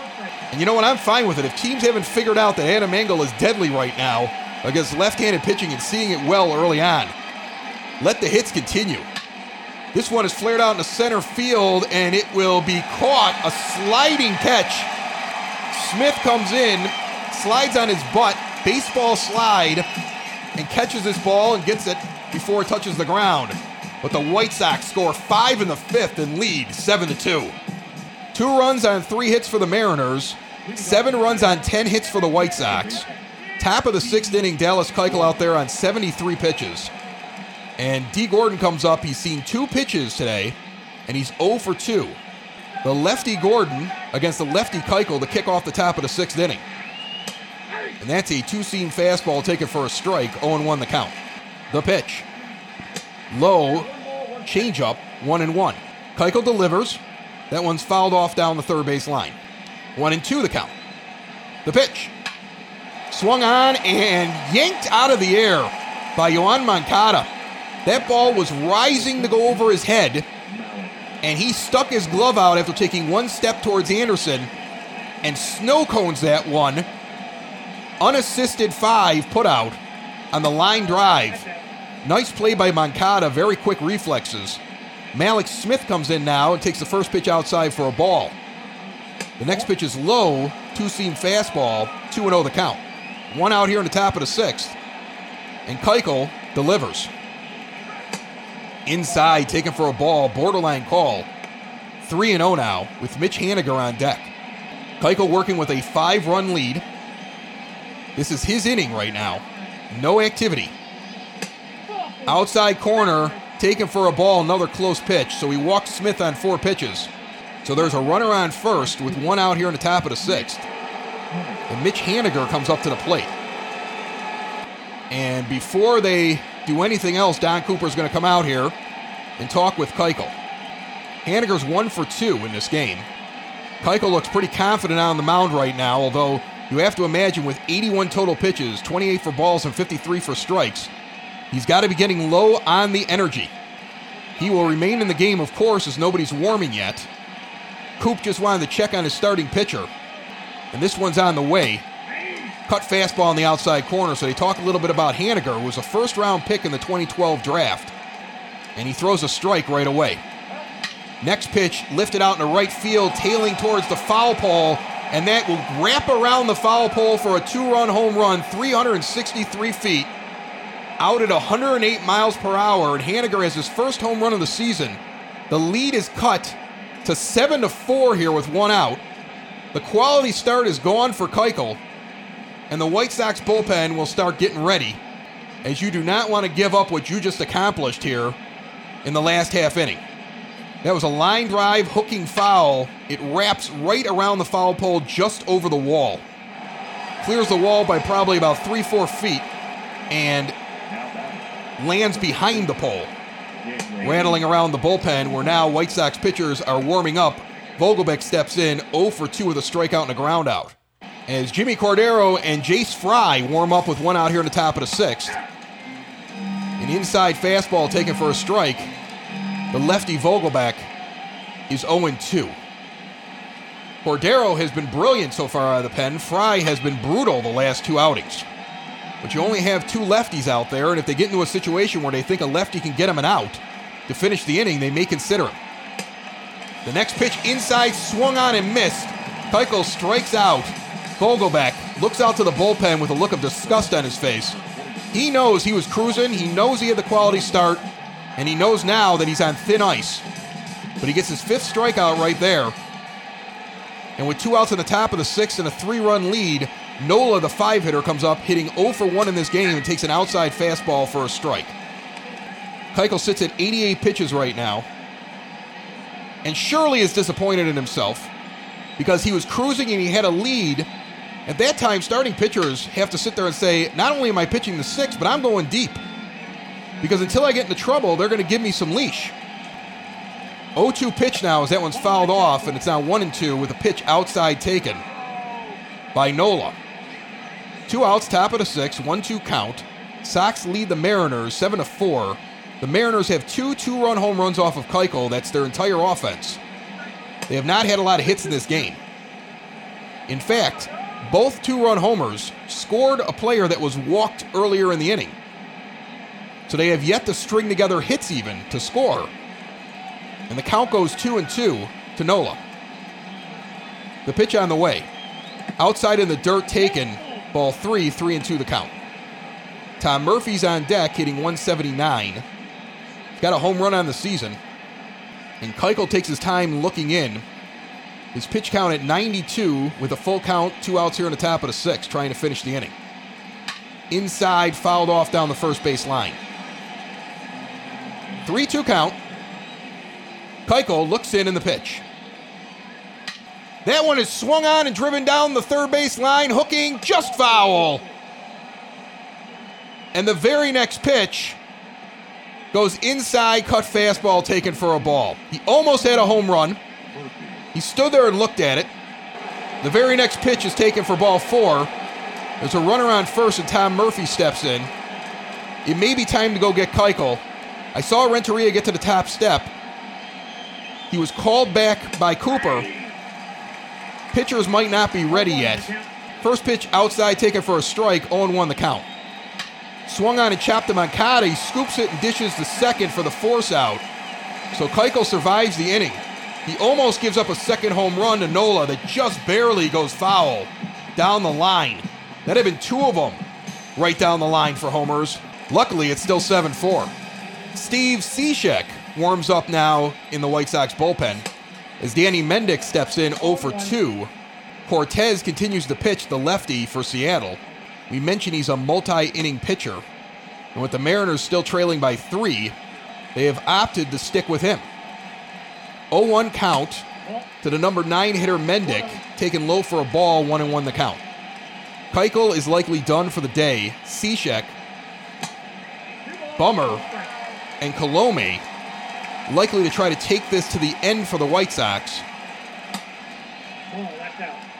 And you know what? I'm fine with it. If teams haven't figured out that Adam Engel is deadly right now against left handed pitching and seeing it well early on, let the hits continue. This one is flared out in the center field, and it will be caught. A sliding catch Smith comes in, slides on his butt, baseball slide, and catches this ball and gets it before it touches the ground. But the White Sox score five in the fifth and lead seven to two. Two runs on three hits for the Mariners, seven runs on ten hits for the White Sox. Top of the sixth inning, Dallas Keuchel out there on 73 pitches. And D. Gordon comes up. He's seen two pitches today, and he's 0 for 2. The lefty Gordon against the lefty Keuchel to kick off the top of the sixth inning. And that's a two seam fastball taken for a strike, 0 1 the count. The pitch. Low, changeup, 1 and 1. Keuchel delivers. That one's fouled off down the third base line. 1 and 2 the count. The pitch. Swung on and yanked out of the air by Yoan Moncada. That ball was rising to go over his head, and he stuck his glove out after taking one step towards Anderson and snow cones that one. Unassisted five put out on the line drive. Nice play by Moncada, very quick reflexes. Mallex Smith comes in now and takes the first pitch outside for a ball. The next pitch is low, two seam fastball, 2 0 the count. One out here in the top of the sixth. And Keuchel delivers. Inside, taken for a ball, borderline call. 3 0 now with Mitch Haniger on deck. Keuchel working with a five run lead. This is his inning right now. No activity. Outside corner, taken for a ball, another close pitch. So he walks Smith on four pitches. So there's a runner on first with one out here in the top of the sixth. And Mitch Haniger comes up to the plate. And before they do anything else, Don Cooper is going to come out here and talk with Keuchel. Haniger's one for two in this game. Keuchel looks pretty confident on the mound right now, although you have to imagine with 81 total pitches, 28 for balls and 53 for strikes, he's got to be getting low on the energy. He will remain in the game, of course, as nobody's warming yet. Coop just wanted to check on his starting pitcher, and this one's on the way. Cut fastball in the outside corner, so they talk a little bit about Haniger, who was a first round pick in the 2012 draft, and he throws a strike right away. Next pitch lifted out in the right field, tailing towards the foul pole, and that will wrap around the foul pole for a two run home run, 363 feet, out at 108 miles per hour. And Haniger has his first home run of the season. The lead is cut to 7 to 4 here with one out. The quality start is gone for Keuchel, and the White Sox bullpen will start getting ready, as you do not want to give up what you just accomplished here in the last half inning. That was a line drive hooking foul. It wraps right around the foul pole just over the wall. Clears the wall by probably about three, four feet and lands behind the pole. Rattling around the bullpen where now White Sox pitchers are warming up. Vogelbach steps in 0 for 2 with a strikeout and a ground out. As Jimmy Cordero and Jace Fry warm up with one out here in the top of the sixth. An inside fastball taken for a strike. The lefty Vogelbach is 0 2. Cordero has been brilliant so far out of the pen. Fry has been brutal the last two outings. But you only have two lefties out there, and if they get into a situation where they think a lefty can get them an out to finish the inning, they may consider him. The next pitch inside swung on and missed. Keuchel strikes out. Vogelbach looks out to the bullpen with a look of disgust on his face. He knows he was cruising, he knows he had the quality start, and he knows now that he's on thin ice. But he gets his fifth strikeout right there. And with two outs in the top of the sixth and a three run lead, Nola, the five hitter, comes up hitting 0 for 1 in this game and takes an outside fastball for a strike. Keuchel sits at 88 pitches right now. And surely is disappointed in himself because he was cruising and he had a lead. At that time, starting pitchers have to sit there and say, not only am I pitching the six, but I'm going deep. Because until I get into trouble, they're going to give me some leash. 0 2 pitch now as that one's fouled off, and it's now 1 and 2 with a pitch outside taken by Nola. Two outs, top of the six, 1 2 count. Sox lead the Mariners 7 to 4. The Mariners have two two run home runs off of Keuchel. That's their entire offense. They have not had a lot of hits in this game. In fact, both two run homers scored a player that was walked earlier in the inning. So they have yet to string together hits even to score. And the count goes two and two to Nola. The pitch on the way. Outside in the dirt taken, ball three, three and two the count. Tom Murphy's on deck hitting 179. He's got a home run on the season. And Keuchel takes his time looking in. His pitch count at 92 with a full count, two outs here in the top of the sixth, trying to finish the inning. Inside, fouled off down the first base line. 3 2 count. Keuchel looks in in the pitch. That one is swung on and driven down the third base line, hooking just foul. And the very next pitch goes inside, cut fastball taken for a ball. He almost had a home run. Stood there and looked at it. The very next pitch is taken for ball four. There's a runner on first, and Tom Murphy steps in. It may be time to go get Keuchel. I saw Renteria get to the top step. He was called back by Cooper. Pitchers might not be ready yet. First pitch outside taken for a strike, 0 1 the count. Swung on and chopped to Moncada. He scoops it and dishes the second for the force out. So Keuchel survives the inning. He almost gives up a second home run to Nola that just barely goes foul down the line. That had been two of them right down the line for homers. Luckily, it's still 7 4. Steve Cishek warms up now in the White Sox bullpen as Danny Mendick steps in 0 for 2. Cortes continues to pitch the lefty for Seattle. We mentioned he's a multi inning pitcher. And with the Mariners still trailing by three, they have opted to stick with him. 0 1 count to the number 9 hitter Mendick, taken low for a ball, 1 and 1 the count. Keuchel is likely done for the day. Cishek, Bummer, and Colome likely to try to take this to the end for the White Sox.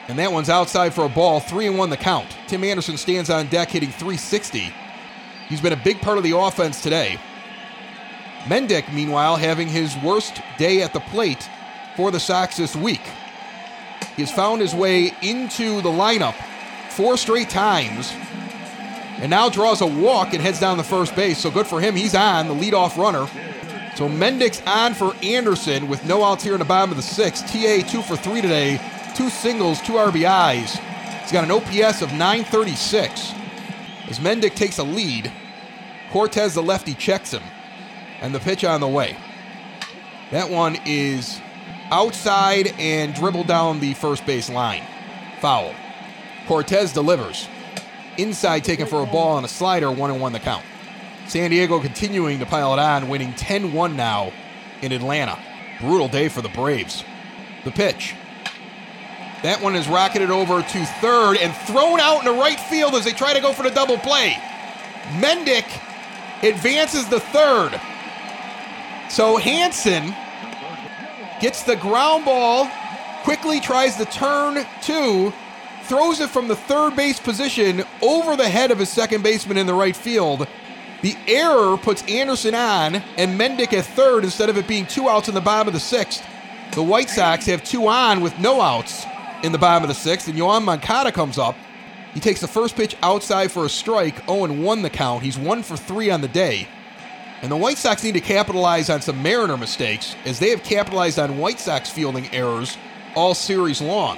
And that one's outside for a ball, three and one the count. Tim Anderson stands on deck hitting 360. He's been a big part of the offense today. Mendick, meanwhile, having his worst day at the plate for the Sox this week. He has found his way into the lineup four straight times and now draws a walk and heads down the first base. So good for him. He's on, the leadoff runner. So Mendick's on for Anderson with no outs here in the bottom of the sixth. TA two for three today, two singles, two RBIs. He's got an OPS of 936. As Mendick takes a lead, Cortes the lefty, checks him, and the pitch on the way. That one is outside and dribbled down the first base line. Foul. Cortes delivers. Inside taken for a ball on a slider, 1 and 1 the count. San Diego continuing to pile it on, winning 10 1 now in Atlanta. Brutal day for the Braves. The pitch. That one is rocketed over to third and thrown out into right field as they try to go for the double play. Mendick advances the third. So Hanson gets the ground ball, quickly tries to turn two, throws it from the third base position over the head of his second baseman in the right field. The error puts Anderson on and Mendick at third instead of it being two outs in the bottom of the sixth. The White Sox have two on with no outs in the bottom of the sixth, and Yoan Moncada comes up. He takes the first pitch outside for a strike, 0 1 the count. He's 1 for 3 on the day. And the White Sox need to capitalize on some Mariner mistakes, as they have capitalized on White Sox fielding errors all series long.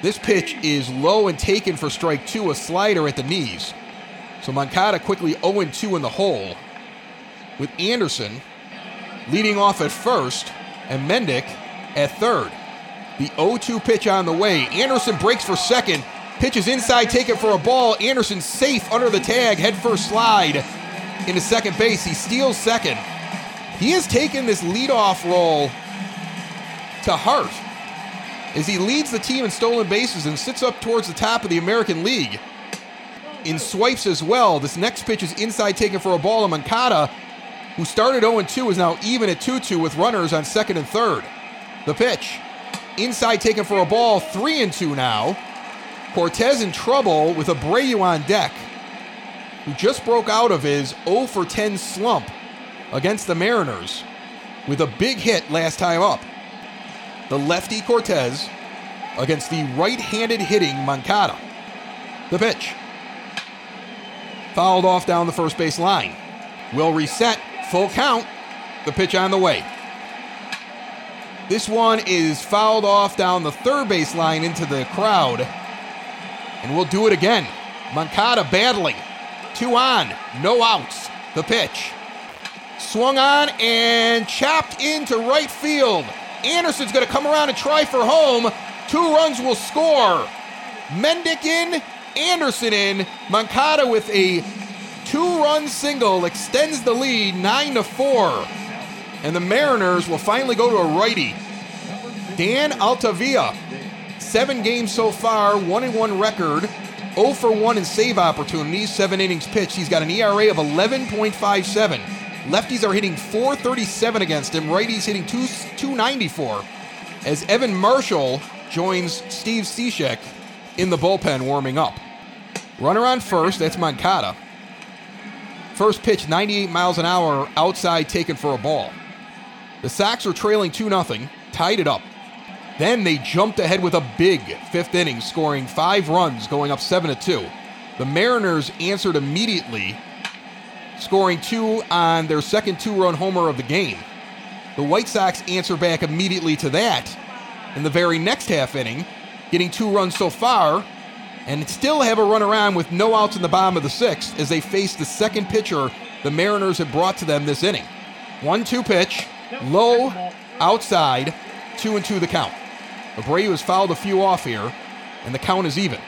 This pitch is low and taken for strike two, a slider at the knees. So Moncada quickly 0 2 in the hole, with Anderson leading off at first and Mendick at third. The 0 2 pitch on the way. Anderson breaks for second, pitches inside, taken for a ball. Anderson safe under the tag, head first slide into second base. He steals second. He has taken this leadoff role to heart as he leads the team in stolen bases and sits up towards the top of the American League. In swipes as well, this next pitch is inside taken for a ball, and Moncada, who started 0 2, is now even at 2 2 with runners on second and third. The pitch, inside taken for a ball, 3 and 2 now. Cortes in trouble with Abreu on deck, who just broke out of his 0 for 10 slump against the Mariners with a big hit last time up the lefty Cortes against the right handed hitting Moncada. The pitch. Fouled off down the first base line. Will reset. Full count. The pitch on the way. This one is fouled off down the third base line into the crowd. And we'll do it again. Moncada battling. Two on, no outs. The pitch. Swung on and chopped into right field. Anderson's going to come around and try for home. Two runs will score. Mendick in, Anderson in. Moncada with a two-run single extends the lead 9 to 4. And the Mariners will finally go to a righty. Dan Altavilla, seven games so far, one and one record, 0 for 1 in save opportunities, seven innings pitched. He's got an ERA of 11.57. Lefties are hitting 437 against him. Righties hitting 2, 294. As Evan Marshall joins Steve Cishek in the bullpen warming up. Runner on first, that's Moncada. First pitch, 98 miles an hour, outside taken for a ball. The Sox are trailing 2 0, tied it up. Then they jumped ahead with a big fifth inning, scoring five runs, going up 7 to 2. The Mariners answered immediately, scoring two on their second two run homer of the game. The White Sox answer back immediately to that in the very next half inning, getting two runs so far, and still have a run around with no outs in the bottom of the sixth as they face the second pitcher the Mariners have brought to them this inning. One two pitch, low, outside, two and two the count. Abreu has fouled a few off here, and the count is even.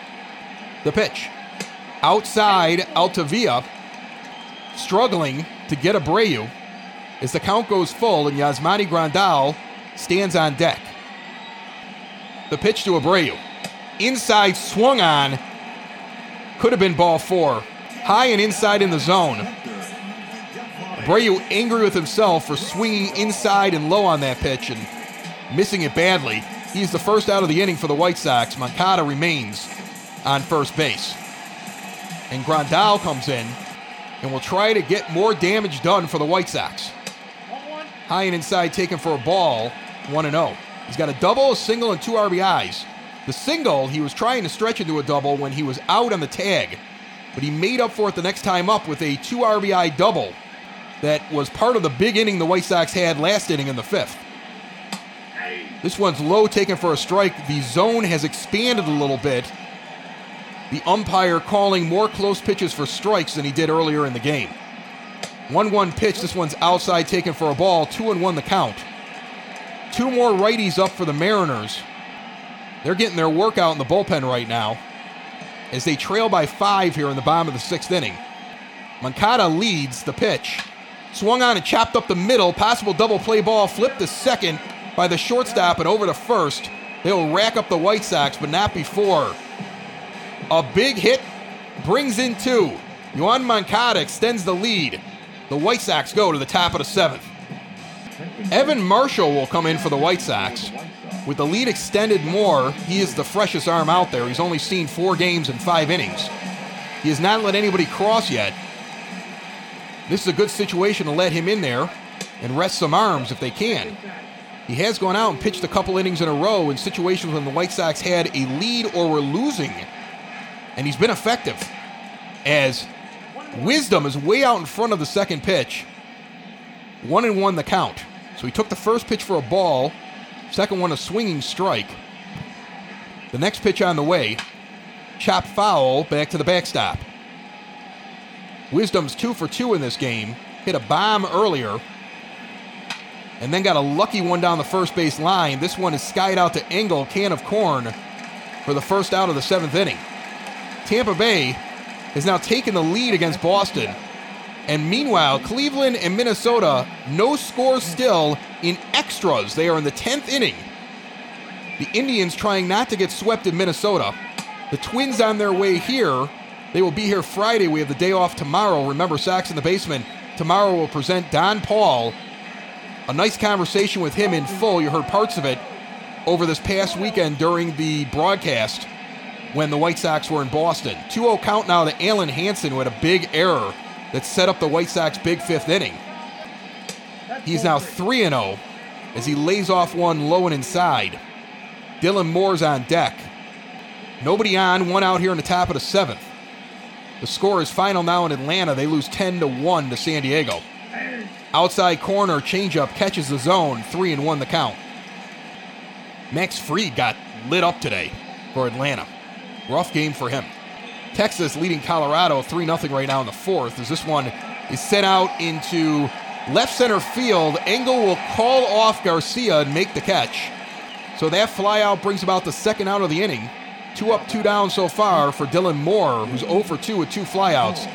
The pitch. Outside Altavilla struggling to get Abreu as the count goes full and Yasmani Grandal stands on deck. The pitch to Abreu. Inside swung on. Could have been ball four. High and inside in the zone. Abreu angry with himself for swinging inside and low on that pitch and missing it badly. He's the first out of the inning for the White Sox. Moncada remains on first base. And Grandal comes in and will try to get more damage done for the White Sox. High and inside taken for a ball, 1 0. He's got a double, a single, and two RBIs. The single, he was trying to stretch into a double when he was out on the tag, but he made up for it the next time up with a two RBI double that was part of the big inning the White Sox had last inning in the fifth. This one's low, taken for a strike. The zone has expanded a little bit. The umpire calling more close pitches for strikes than he did earlier in the game. 1 1 pitch. This one's outside, taken for a ball. 2 and 1 the count. Two more righties up for the Mariners. They're getting their workout in the bullpen right now as they trail by five here in the bottom of the sixth inning. Moncada leads the pitch. Swung on and chopped up the middle. Possible double play ball. Flipped to second by the shortstop and over to first. They'll rack up the White Sox, but not before. A big hit brings in two. Yoan Moncada extends the lead. The White Sox go to the top of the seventh. Evan Marshall will come in for the White Sox. With the lead extended more, he is the freshest arm out there. He's only seen four games and five innings. He has not let anybody cross yet. This is a good situation to let him in there and rest some arms if they can. He has gone out and pitched a couple innings in a row in situations when the White Sox had a lead or were losing, and he's been effective. As Wisdom is way out in front of the second pitch, one and one the count. So he took the first pitch for a ball, second one a swinging strike. The next pitch on the way, chop foul back to the backstop. Wisdom's two for two in this game, hit a bomb earlier, and then got a lucky one down the first base line. This one is skied out to Engel, can of corn, for the first out of the seventh inning. Tampa Bay has now taken the lead against Boston. And meanwhile, Cleveland and Minnesota, no score still in extras. They are in the 10th inning. The Indians trying not to get swept in Minnesota. The Twins on their way here. They will be here Friday. We have the day off tomorrow. Remember, Sox in the Basement. Tomorrow will present Don Paul. A nice conversation with him in full. You heard parts of it over this past weekend during the broadcast when the White Sox were in Boston. 2 0 count now to Alen Hanson, who had a big error that set up the White Sox big fifth inning. He's now 3 0 as he lays off one low and inside. Dylan Moore's on deck. Nobody on, one out here in the top of the seventh. The score is final now in Atlanta. They lose 10 to 1 to San Diego. Outside corner changeup catches the zone, 3 and 1 the count. Max Fried got lit up today for Atlanta. Rough game for him. Texas leading Colorado 3 0 right now in the fourth as this one is sent out into left center field. Engel will call off Garcia and make the catch. So that flyout brings about the second out of the inning. Two up, two down so far for Dylan Moore, who's 0 for 2 with two flyouts.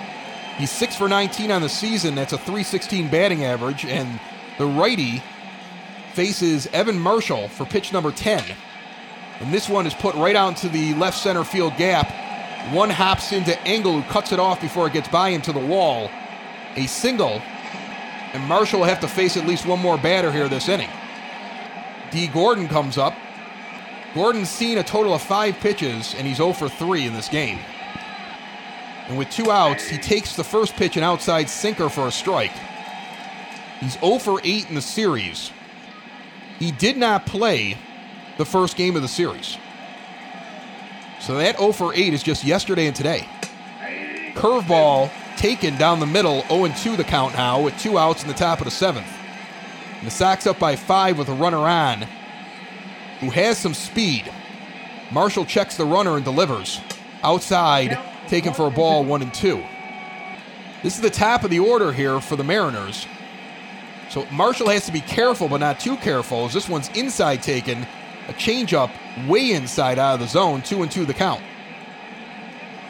He's 6 for 19 on the season. That's a 316 batting average. And the righty faces Evan Marshall for pitch number 10. And this one is put right out into the left center field gap. One hops into Engel, who cuts it off before it gets by him to the wall. A single. And Marshall will have to face at least one more batter here this inning. Dee Gordon comes up. Gordon's seen a total of five pitches, and he's 0 for 3 in this game. And with two outs, he takes the first pitch, an outside sinker for a strike. He's 0 for 8 in the series. He did not play the first game of the series. So that 0 for 8 is just yesterday and today. Curveball taken down the middle, 0 2 the count now, with two outs in the top of the seventh. And the Sox up by five with a runner on, who has some speed. Marshall checks the runner and delivers. Outside, taken for a ball, one and two. This is the top of the order here for the Mariners. So Marshall has to be careful, but not too careful, as this one's inside taken, a changeup way inside out of the zone, two and two the count.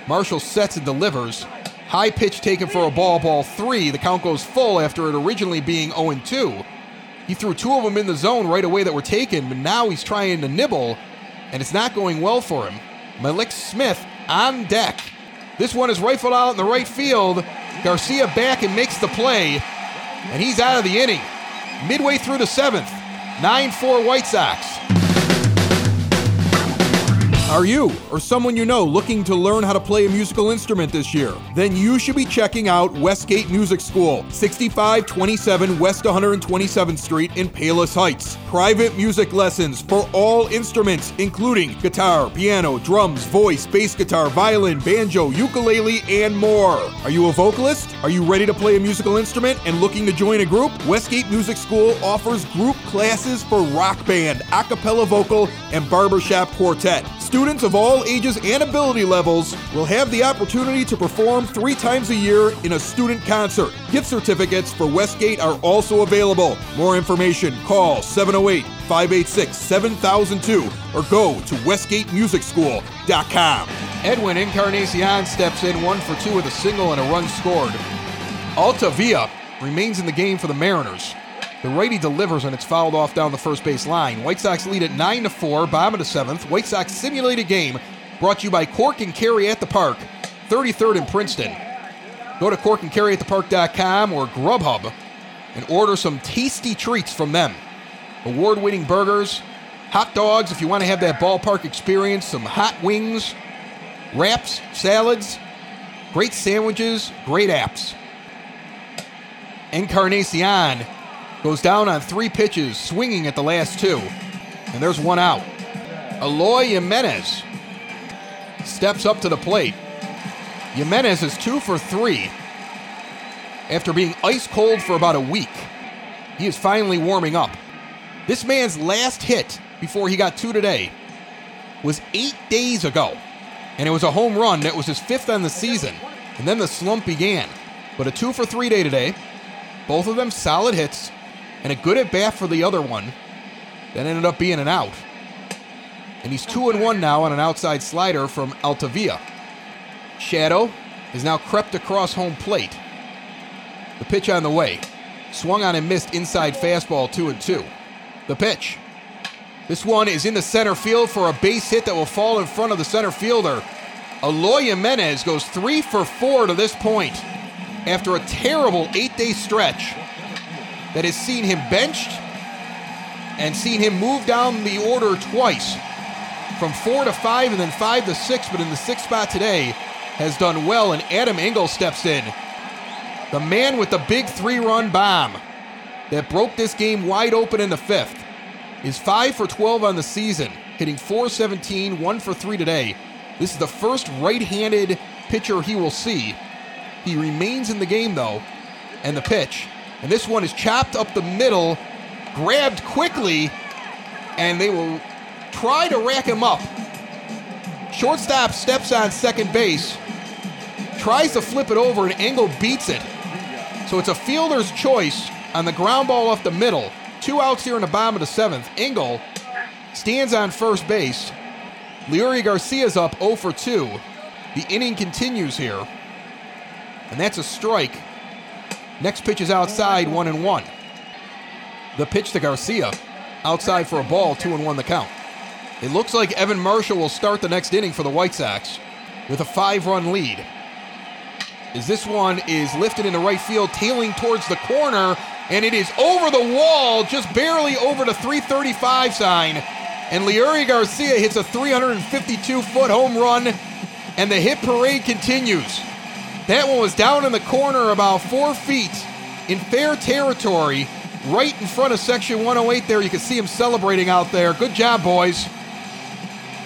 Marshall sets and delivers. High pitch taken for a ball, ball three. The count goes full after it originally being 0 2. He threw two of them in the zone right away that were taken, but now he's trying to nibble, and it's not going well for him. Mallex Smith on deck. This one is rifled out in the right field. Garcia back and makes the play, and he's out of the inning. Midway through the seventh, 9 4 White Sox. Are you or someone you know looking to learn how to play a musical instrument this year? Then you should be checking out Westgate Music School, 6527 West 127th Street in Palos Heights. Private music lessons for all instruments, including guitar, piano, drums, voice, bass guitar, violin, banjo, ukulele, and more. Are you a vocalist? Are you ready to play a musical instrument and looking to join a group? Westgate Music School offers group classes for rock band, a cappella vocal, and barbershop quartet. Students of all ages and ability levels will have the opportunity to perform three times a year in a student concert. Gift certificates for Westgate are also available. More information, call 708 586 7002 or go to westgatemusicschool.com. Edwin Encarnacion steps in one for two with a single and a run scored. Altavilla remains in the game for the Mariners. The righty delivers and it's fouled off down the first base line. White Sox lead at 9 to 4, bottom of the seventh. White Sox simulated game brought to you by Cork and Kerry at the Park, 33rd in Princeton. Go to corkandkerryatthepark.com or Grubhub and order some tasty treats from them. Award winning burgers, hot dogs if you want to have that ballpark experience, some hot wings, wraps, salads, great sandwiches, great apps. Encarnacion goes down on three pitches, swinging at the last two. And there's one out. Eloy Jimenez steps up to the plate. Jimenez is two for three after being ice cold for about a week. He is finally warming up. This man's last hit before he got two today was eight days ago, and it was a home run that was his fifth on the season. And then the slump began. But a two for three day today, both of them solid hits, and a good at bat for the other one that ended up being an out. And he's 2 and 1 now on an outside slider from Altavilla. Shadow has now crept across home plate. The pitch on the way. Swung on and missed inside fastball 2 and 2. The pitch. This one is in the center field for a base hit that will fall in front of the center fielder. Eloy Jimenez goes 3 for 4 to this point after a terrible eight day stretch that has seen him benched and seen him move down the order twice from four to five and then five to six, but in the sixth spot today has done well, and Adam Engel steps in. The man with the big three run bomb that broke this game wide open in the fifth is 5 for 12 on the season, hitting 417, 1 for 3 today. This is the first right handed pitcher he will see. He remains in the game, though, and the pitch and this one is chopped up the middle, grabbed quickly, and they will try to rack him up. Shortstop steps on second base, tries to flip it over, and Engel beats it. So it's a fielder's choice on the ground ball off the middle. Two outs here in the bottom of the seventh. Engel stands on first base. Leury Garcia's up 0 for 2. The inning continues here. And that's a strike. Next pitch is outside, 1 and 1. The pitch to Garcia. Outside for a ball, 2 and 1 the count. It looks like Evan Marshall will start the next inning for the White Sox with a five run lead. As this one is lifted into right field, tailing towards the corner, and it is over the wall, just barely over the 335 sign. And Leury Garcia hits a 352 foot home run, and the hit parade continues. That one was down in the corner about four feet in fair territory, right in front of section 108 there. You can see him celebrating out there. Good job, boys.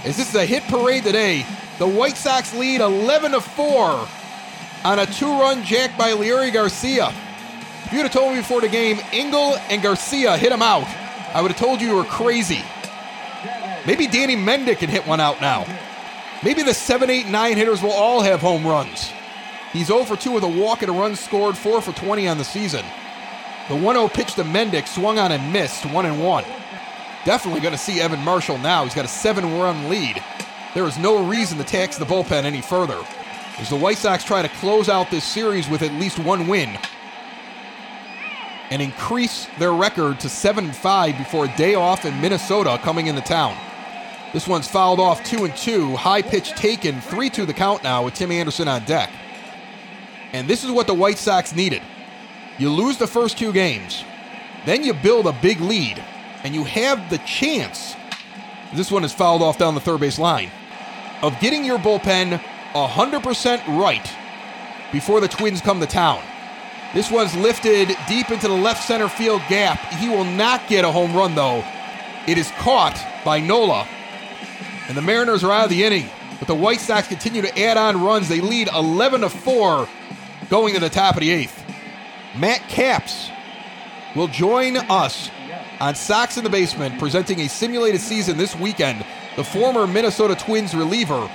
Is this a hit parade today, the White Sox lead 11 to 4 on a two-run jack by Leury Garcia. If you'd have told me before the game Engel and Garcia hit him out, I would have told you you were crazy. Maybe Danny Mendick can hit one out now. Maybe the 7, 8, 9 hitters will all have home runs. He's 0 for 2 with a walk and a run scored, 4 for 20 on the season. The 1 0 pitch to Mendick swung on and missed, 1 and 1. Definitely going to see Evan Marshall now. He's got a seven run lead. There is no reason to tax the bullpen any further as the White Sox try to close out this series with at least one win and increase their record to 7 and 5 before a day off in Minnesota coming into town. This one's fouled off 2 and 2, high pitch taken, 3 2 the count now with Tim Anderson on deck. And this is what the White Sox needed. You lose the first two games, then you build a big lead, and you have the chance. This one is fouled off down the third base line of getting your bullpen 100% right before the Twins come to town. This one's lifted deep into the left center field gap. He will not get a home run, though. It is caught by Nola. And the Mariners are out of the inning. But the White Sox continue to add on runs. They lead 11 to 4 going to the top of the eighth. Matt Capps will join us on Sox in the Basement, presenting a simulated season this weekend. The former Minnesota Twins reliever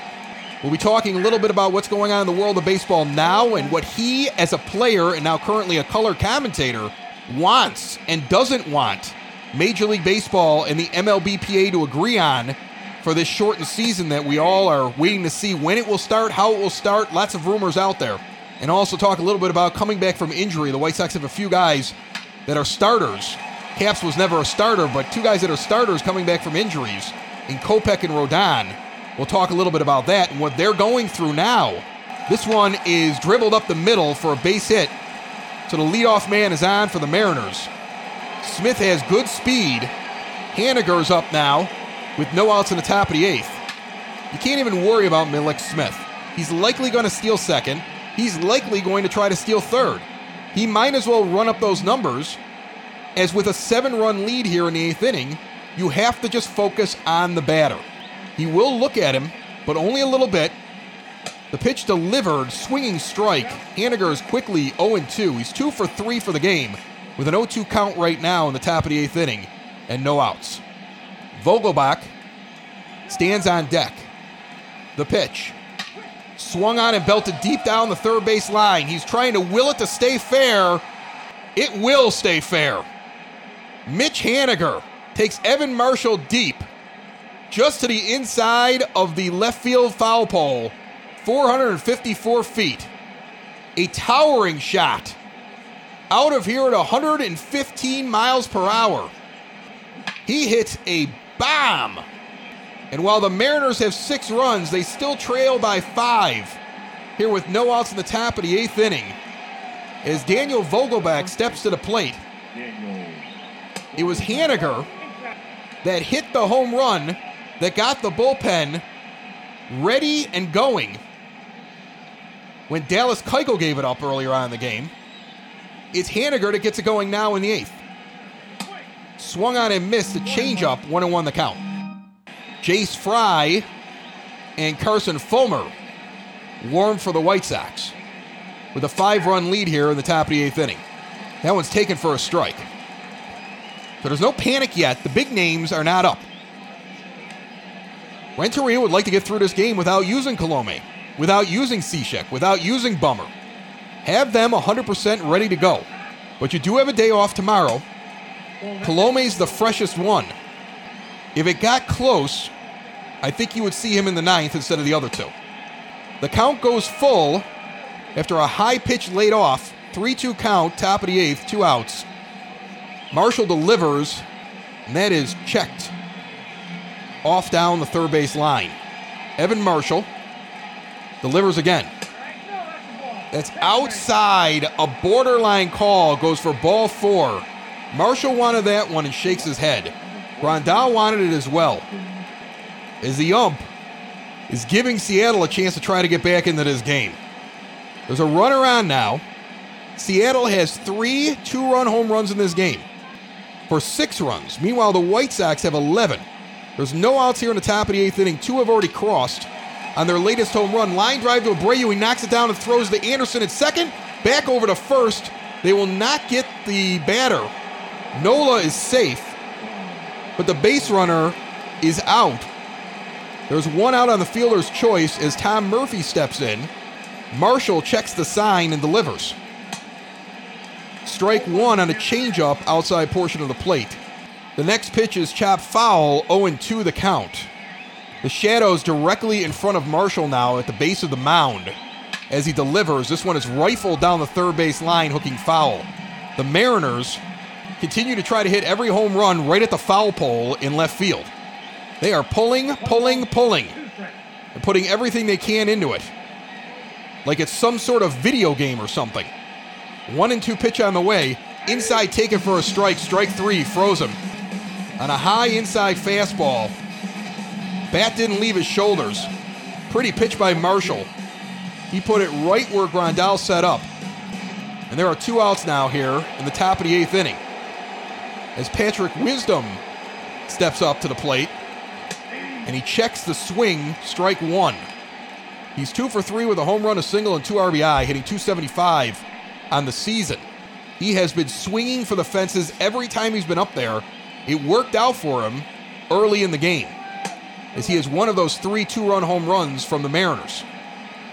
We'll be talking a little bit about what's going on in the world of baseball now and what he, as a player and now currently a color commentator, wants and doesn't want Major League Baseball and the MLBPA to agree on for this shortened season that we all are waiting to see when it will start, how it will start. Lots of rumors out there. And also talk a little bit about coming back from injury. The White Sox have a few guys that are starters. Capps was never a starter, but two guys that are starters coming back from injuries in Kopech and Rodon. We'll talk a little bit about that and what they're going through now. This one is dribbled up the middle for a base hit. So the leadoff man is on for the Mariners. Smith has good speed. Haniger's up now with no outs in the top of the eighth. You can't even worry about Mallex Smith. He's likely going to steal second. He's likely going to try to steal third. He might as well run up those numbers, as with a seven run lead here in the eighth inning, you have to just focus on the batter. He will look at him, but only a little bit. The pitch delivered, swinging strike. Haniger is quickly 0 2. He's 2 for 3 for the game, with an 0 2 count right now in the top of the eighth inning, and no outs. Vogelbach stands on deck. The pitch. Swung on and belted deep down the third base line. He's trying to will it to stay fair. It will stay fair. Mitch Haniger takes Evan Marshall deep just to the inside of the left field foul pole, 454 feet. A towering shot. Out of here at 115 miles per hour. He hits a bomb. And while the Mariners have six runs, they still trail by five. Here with no outs in the top of the eighth inning. As Daniel Vogelbach steps to the plate. It was Haniger that hit the home run that got the bullpen ready and going when Dallas Keuchel gave it up earlier on in the game. It's Haniger that gets it going now in the eighth. Swung on and missed a changeup, one and one the count. Jace Fry and Carson Fulmer warm for the White Sox with a five run lead here in the top of the eighth inning. That one's taken for a strike. So there's no panic yet. The big names are not up. Renteria would like to get through this game without using Colome, without using Cishek, without using Bummer. Have them 100% ready to go. But you do have a day off tomorrow. Colome's the freshest one. If it got close, I think you would see him in the ninth instead of the other two. The count goes full after a high pitch laid off, 3 2 count, top of the eighth, two outs. Marshall delivers, and that is checked off down the third base line. Evan Marshall delivers again. That's outside a borderline call, goes for ball four. Marshall wanted that one and shakes his head. Grandal wanted it as well. As the ump is giving Seattle a chance to try to get back into this game. There's a runner on now. Seattle has three two run home runs in this game for six runs. Meanwhile, the White Sox have 11. There's no outs here in the top of the eighth inning. Two have already crossed on their latest home run. Line drive to Abreu. He knocks it down and throws to Anderson at second. Back over to first. They will not get the batter. Nola is safe, but the base runner is out. There's one out on the fielder's choice as Tom Murphy steps in. Marshall checks the sign and delivers. Strike one on a changeup outside portion of the plate. The next pitch is chopped foul, 0 2 the count. The Shadows directly in front of Marshall now at the base of the mound. As he delivers, this one is rifled down the third base line, hooking foul. The Mariners continue to try to hit every home run right at the foul pole in left field. They are pulling, pulling, pulling, and putting everything they can into it. Like it's some sort of video game or something. One and two pitch on the way. Inside taken for a strike. Strike three, froze him. On a high inside fastball. Bat didn't leave his shoulders. Pretty pitch by Marshall. He put it right where Grandal set up. And there are two outs now here in the top of the eighth inning. As Patrick Wisdom steps up to the plate and he checks the swing, strike one. He's two for three with a home run, a single, and two RBI, hitting 275 on the season. He has been swinging for the fences every time he's been up there. It worked out for him early in the game, as he has one of those three two run home runs from the Mariners.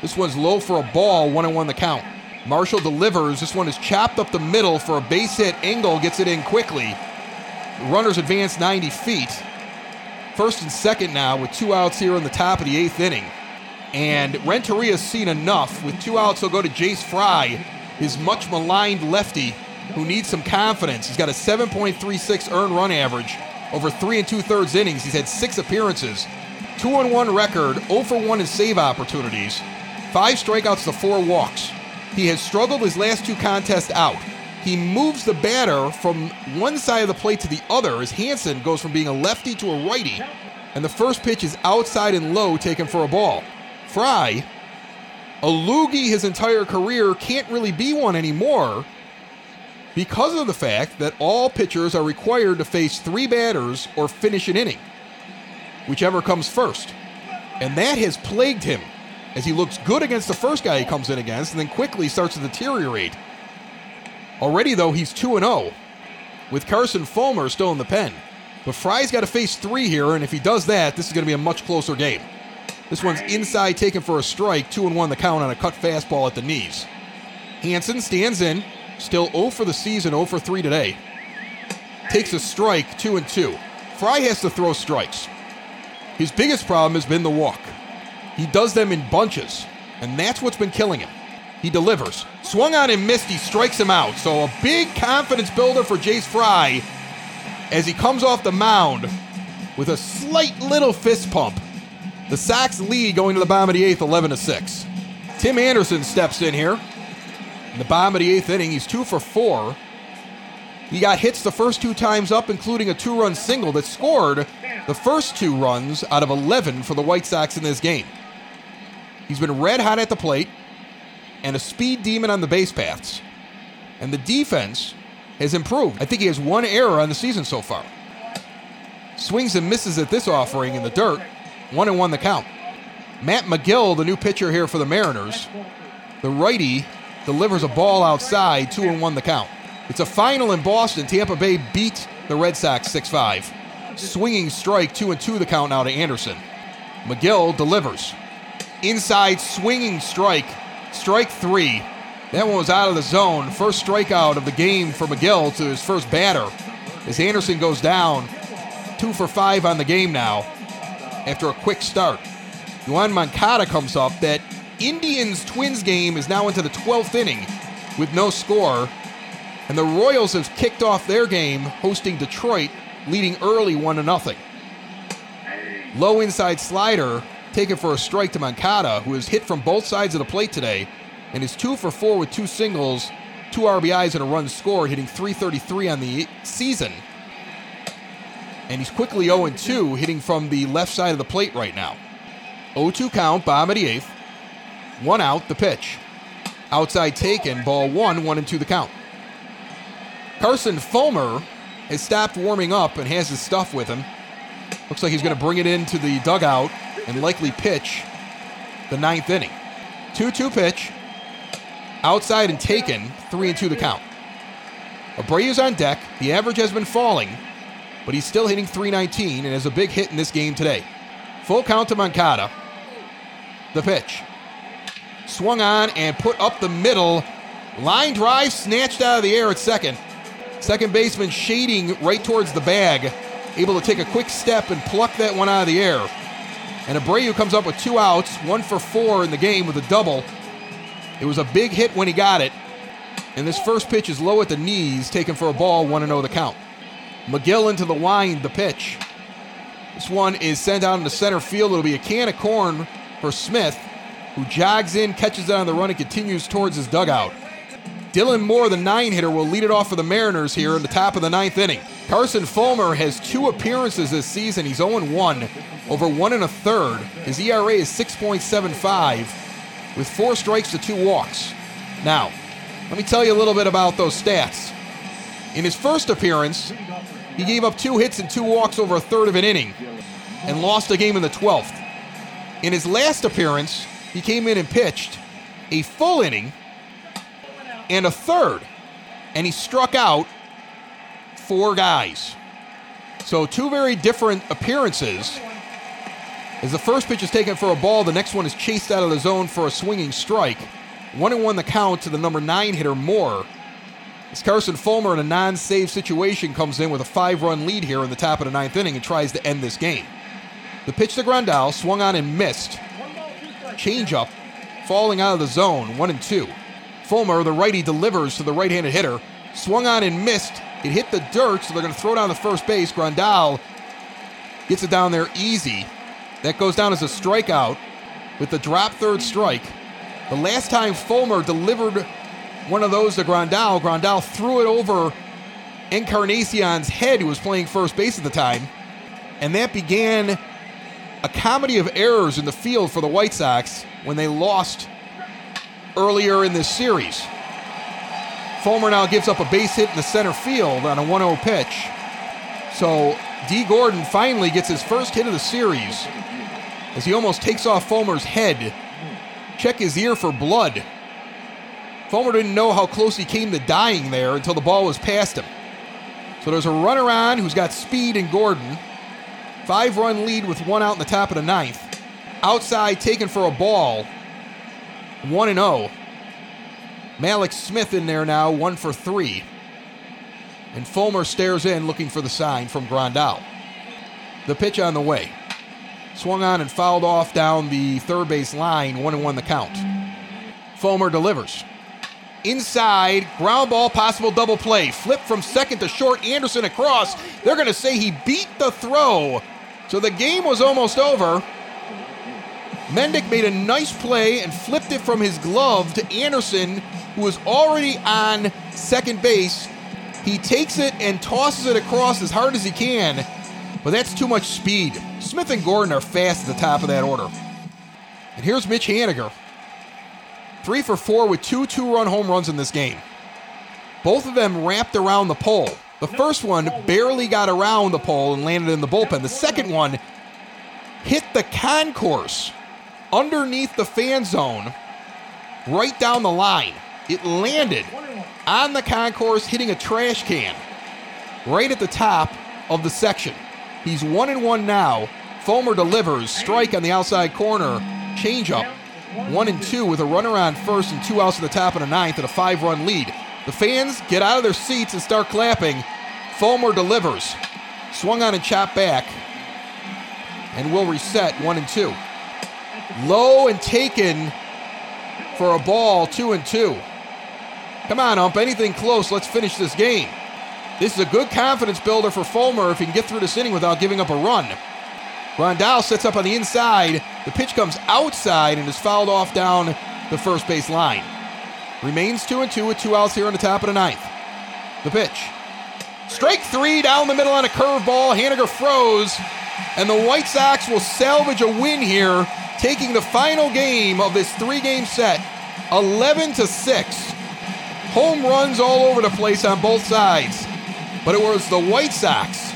This one's low for a ball, one and one the count. Marshall delivers. This one is chopped up the middle for a base hit. Engel gets it in quickly. The runners advance 90 feet. First and second now with two outs here in the top of the eighth inning. And Renteria's seen enough. With two outs, he'll go to Jace Fry, his much maligned lefty, who needs some confidence. He's got a 7.36 earned run average over three and two thirds innings. He's had six appearances, two and one record, 0 for 1 in save opportunities, five strikeouts to four walks. He has struggled his last two contests out. He moves the batter from one side of the plate to the other as Hanson goes from being a lefty to a righty. And the first pitch is outside and low, taken for a ball. Fry, a loogie his entire career, can't really be one anymore because of the fact that all pitchers are required to face three batters or finish an inning, whichever comes first. And that has plagued him as he looks good against the first guy he comes in against and then quickly starts to deteriorate. Already, though, he's 2 0 with Carson Fulmer still in the pen. But Fry's got to face three here, and if he does that, this is going to be a much closer game. This one's inside, taken for a strike, 2 and 1 the count on a cut fastball at the knees. Hanson stands in, still 0 for the season, 0 for 3 today. Takes a strike, 2 and 2. Fry has to throw strikes. His biggest problem has been the walk. He does them in bunches, and that's what's been killing him. He delivers. Swung on and missed, he strikes him out. So a big confidence builder for Jace Fry as he comes off the mound with a slight little fist pump. The Sox lead going to the bottom of the eighth, 11 to 6. Tim Anderson steps in here. In the bottom of the eighth inning, he's two for four. He got hits the first two times up, including a two run single that scored the first two runs out of 11 for the White Sox in this game. He's been red hot at the plate and a speed demon on the base paths. And the defense has improved. I think he has one error on the season so far. Swings and misses at this offering in the dirt. One and one the count. Matt Magill, the new pitcher here for the Mariners, the righty, delivers a ball outside, two and one the count. It's a final in Boston. Tampa Bay beat the Red Sox 6 5. Swinging strike, two and two the count now to Anderson. Magill delivers. Inside swinging strike, strike three. That one was out of the zone. First strikeout of the game for Magill to his first batter. As Anderson goes down, two for five on the game now after a quick start. Yoan Moncada comes up. That Indians Twins game is now into the 12th inning with no score. And the Royals have kicked off their game hosting Detroit, leading early 1 to nothing. Low inside slider taken for a strike to Moncada, who has hit from both sides of the plate today and is 2 for 4 with two singles, two RBIs, and a run scored, hitting 333 on the season. And he's quickly 0 2, hitting from the left side of the plate right now. 0 2 count, bottom of the eighth. One out, the pitch. Outside taken, ball one, one and two the count. Carson Fulmer has stopped warming up and has his stuff with him. Looks like he's going to bring it into the dugout and likely pitch the ninth inning. 2 2 pitch. Outside and taken, 3 and 2 the count. Abreu's on deck. The average has been falling, but he's still hitting 319 and has a big hit in this game today. Full count to Moncada. The pitch. Swung on and put up the middle. Line drive snatched out of the air at second. Second baseman shading right towards the bag, able to take a quick step and pluck that one out of the air. And Abreu comes up with two outs, one for four in the game with a double. It was a big hit when he got it. And this first pitch is low at the knees, taken for a ball, 1 0 the count. Magill into the wind, the pitch. This one is sent out into center field. It'll be a can of corn for Smith, who jogs in, catches it on the run, and continues towards his dugout. Dylan Moore, the nine hitter, will lead it off for the Mariners here in the top of the ninth inning. Carson Fulmer has two appearances this season. He's 0 1 over one and a third. His ERA is 6.75 with four strikes to two walks. Now, let me tell you a little bit about those stats. In his first appearance, he gave up two hits and two walks over a third of an inning and lost a game in the 12th. In his last appearance, he came in and pitched a full inning and a third, and he struck out four guys. So, two very different appearances. As the first pitch is taken for a ball, the next one is chased out of the zone for a swinging strike. One and one the count to the number nine hitter Moore. As Carson Fulmer in a non-save situation comes in with a five-run lead here in the top of the ninth inning and tries to end this game. The pitch to Grandal swung on and missed. Changeup falling out of the zone, one and two. Fulmer, the righty, delivers to the right-handed hitter. Swung on and missed. It hit the dirt, so they're going to throw down the first base. Grandal gets it down there easy. That goes down as a strikeout with the drop third strike. The last time Fulmer delivered one of those to Grandal, Grandal threw it over Encarnacion's head, who was playing first base at the time. And that began a comedy of errors in the field for the White Sox when they lost earlier in this series. Fulmer now gives up a base hit in the center field on a 1 0 pitch. So Dee Gordon finally gets his first hit of the series as he almost takes off Fulmer's head. Check his ear for blood. Fulmer didn't know how close he came to dying there until the ball was past him. So there's a runner on who's got speed in Gordon. Five run lead with one out in the top of the ninth. Outside taken for a ball. 1 and 0. Mallex Smith in there now, 1 for 3. And Fulmer stares in looking for the sign from Grandal. The pitch on the way. Swung on and fouled off down the third base line, 1 and 1 the count. Fulmer delivers. Inside, ground ball, possible double play. Flip from second to short, Anderson across. They're going to say he beat the throw. So the game was almost over. Mendick made a nice play and flipped it from his glove to Anderson, who was already on second base. He takes it and tosses it across as hard as he can, but that's too much speed. Smith and Gordon are fast at the top of that order. And here's Mitch Haniger. Three for four with two two run home runs in this game. Both of them wrapped around the pole. The first one barely got around the pole and landed in the bullpen. The second one hit the concourse underneath the fan zone, right down the line. It landed on the concourse, hitting a trash can right at the top of the section. He's one and one now Fulmer delivers. Strike on the outside corner. Changeup. One and two with a runner on first and two outs at the top of the ninth and a five run lead. The fans get out of their seats and start clapping. Fulmer delivers. Swung on and chopped back. And will reset one and two. Low and taken for a ball, two and two. Come on, Ump, anything close. Let's finish this game. This is a good confidence builder for Fulmer if he can get through this inning without giving up a run. Grandal sets up on the inside. The pitch comes outside and is fouled off down the first base line. Remains two and two with two outs here on the top of the ninth. The pitch. Strike three down the middle on a curveball. Haniger froze, and the White Sox will salvage a win here, taking the final game of this three-game set, 11 to six. Home runs all over the place on both sides, but it was the White Sox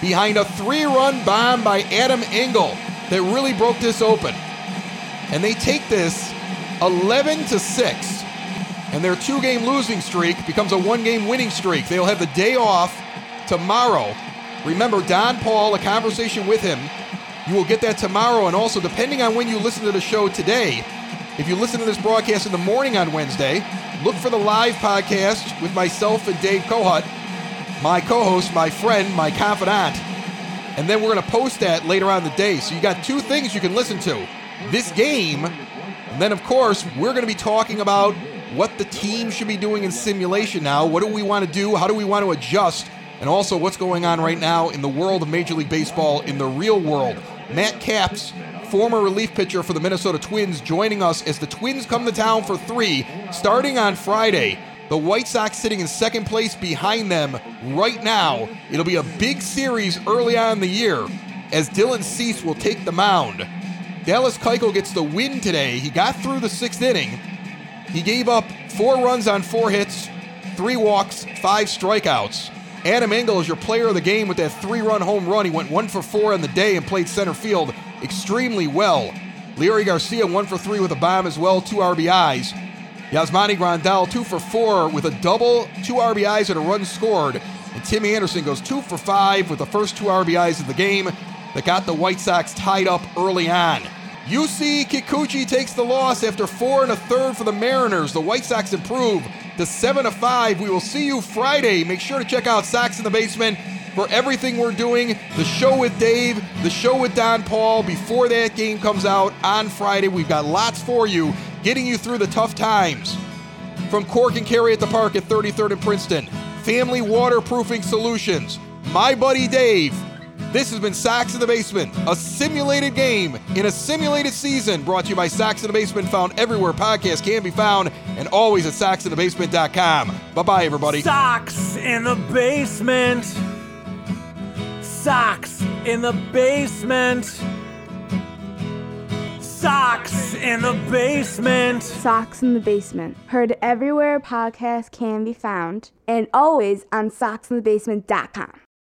behind a three-run bomb by Adam Engel that really broke this open, and they take this 11 to six and their two game losing streak becomes a one game winning streak. They'll have the day off tomorrow. Remember, Don Paul, a conversation with him. You will get that tomorrow, and also, depending on when you listen to the show today, if you listen to this broadcast in the morning on Wednesday, look for the live podcast with myself and Dave Kohut, my co host, my friend, my confidant. And then we're going to post that later on the day. So you got two things you can listen to this game, and then, of course, we're going to be talking about what the team should be doing in simulation now. What do we want to do? How do we want to adjust? And also, what's going on right now in the world of Major League Baseball in the real world. Matt Capps, former relief pitcher for the Minnesota Twins, joining us as the Twins come to town for three, starting on Friday. The White Sox sitting in second place behind them right now. It'll be a big series early on in the year as Dylan Cease will take the mound. Dallas Keuchel gets the win today. He got through the sixth inning, he gave up four runs on four hits, three walks, five strikeouts. Adam Engel is your player of the game with that three run home run. He went one for four on the day and played center field extremely well. Leury Garcia, one for three with a bomb as well, two RBIs. Yasmani Grandal, two for four with a double, two RBIs and a run scored. And Timmy Anderson goes two for five with the first two RBIs of the game that got the White Sox tied up early on. Yusei Kikuchi takes the loss after four and a third for the Mariners. The White Sox improve to seven to five. We will see you Friday. Make sure to check out Sox in the Basement for everything we're doing. The show with Dave, the show with Don Paul before that game comes out on Friday. We've got lots for you, getting you through the tough times. From Cork and Kerry at the Park at 33rd and Princeton, Family Waterproofing Solutions, my buddy Dave. This has been Sox in the Basement, a simulated game in a simulated season brought to you by Sox in the Basement, found everywhere podcasts can be found and always at soxinthebasement.com. Bye bye, everybody. Sox in the Basement. Sox in the Basement. Sox in the Basement. Sox in the Basement. Heard everywhere podcasts can be found and always on soxinthebasement.com.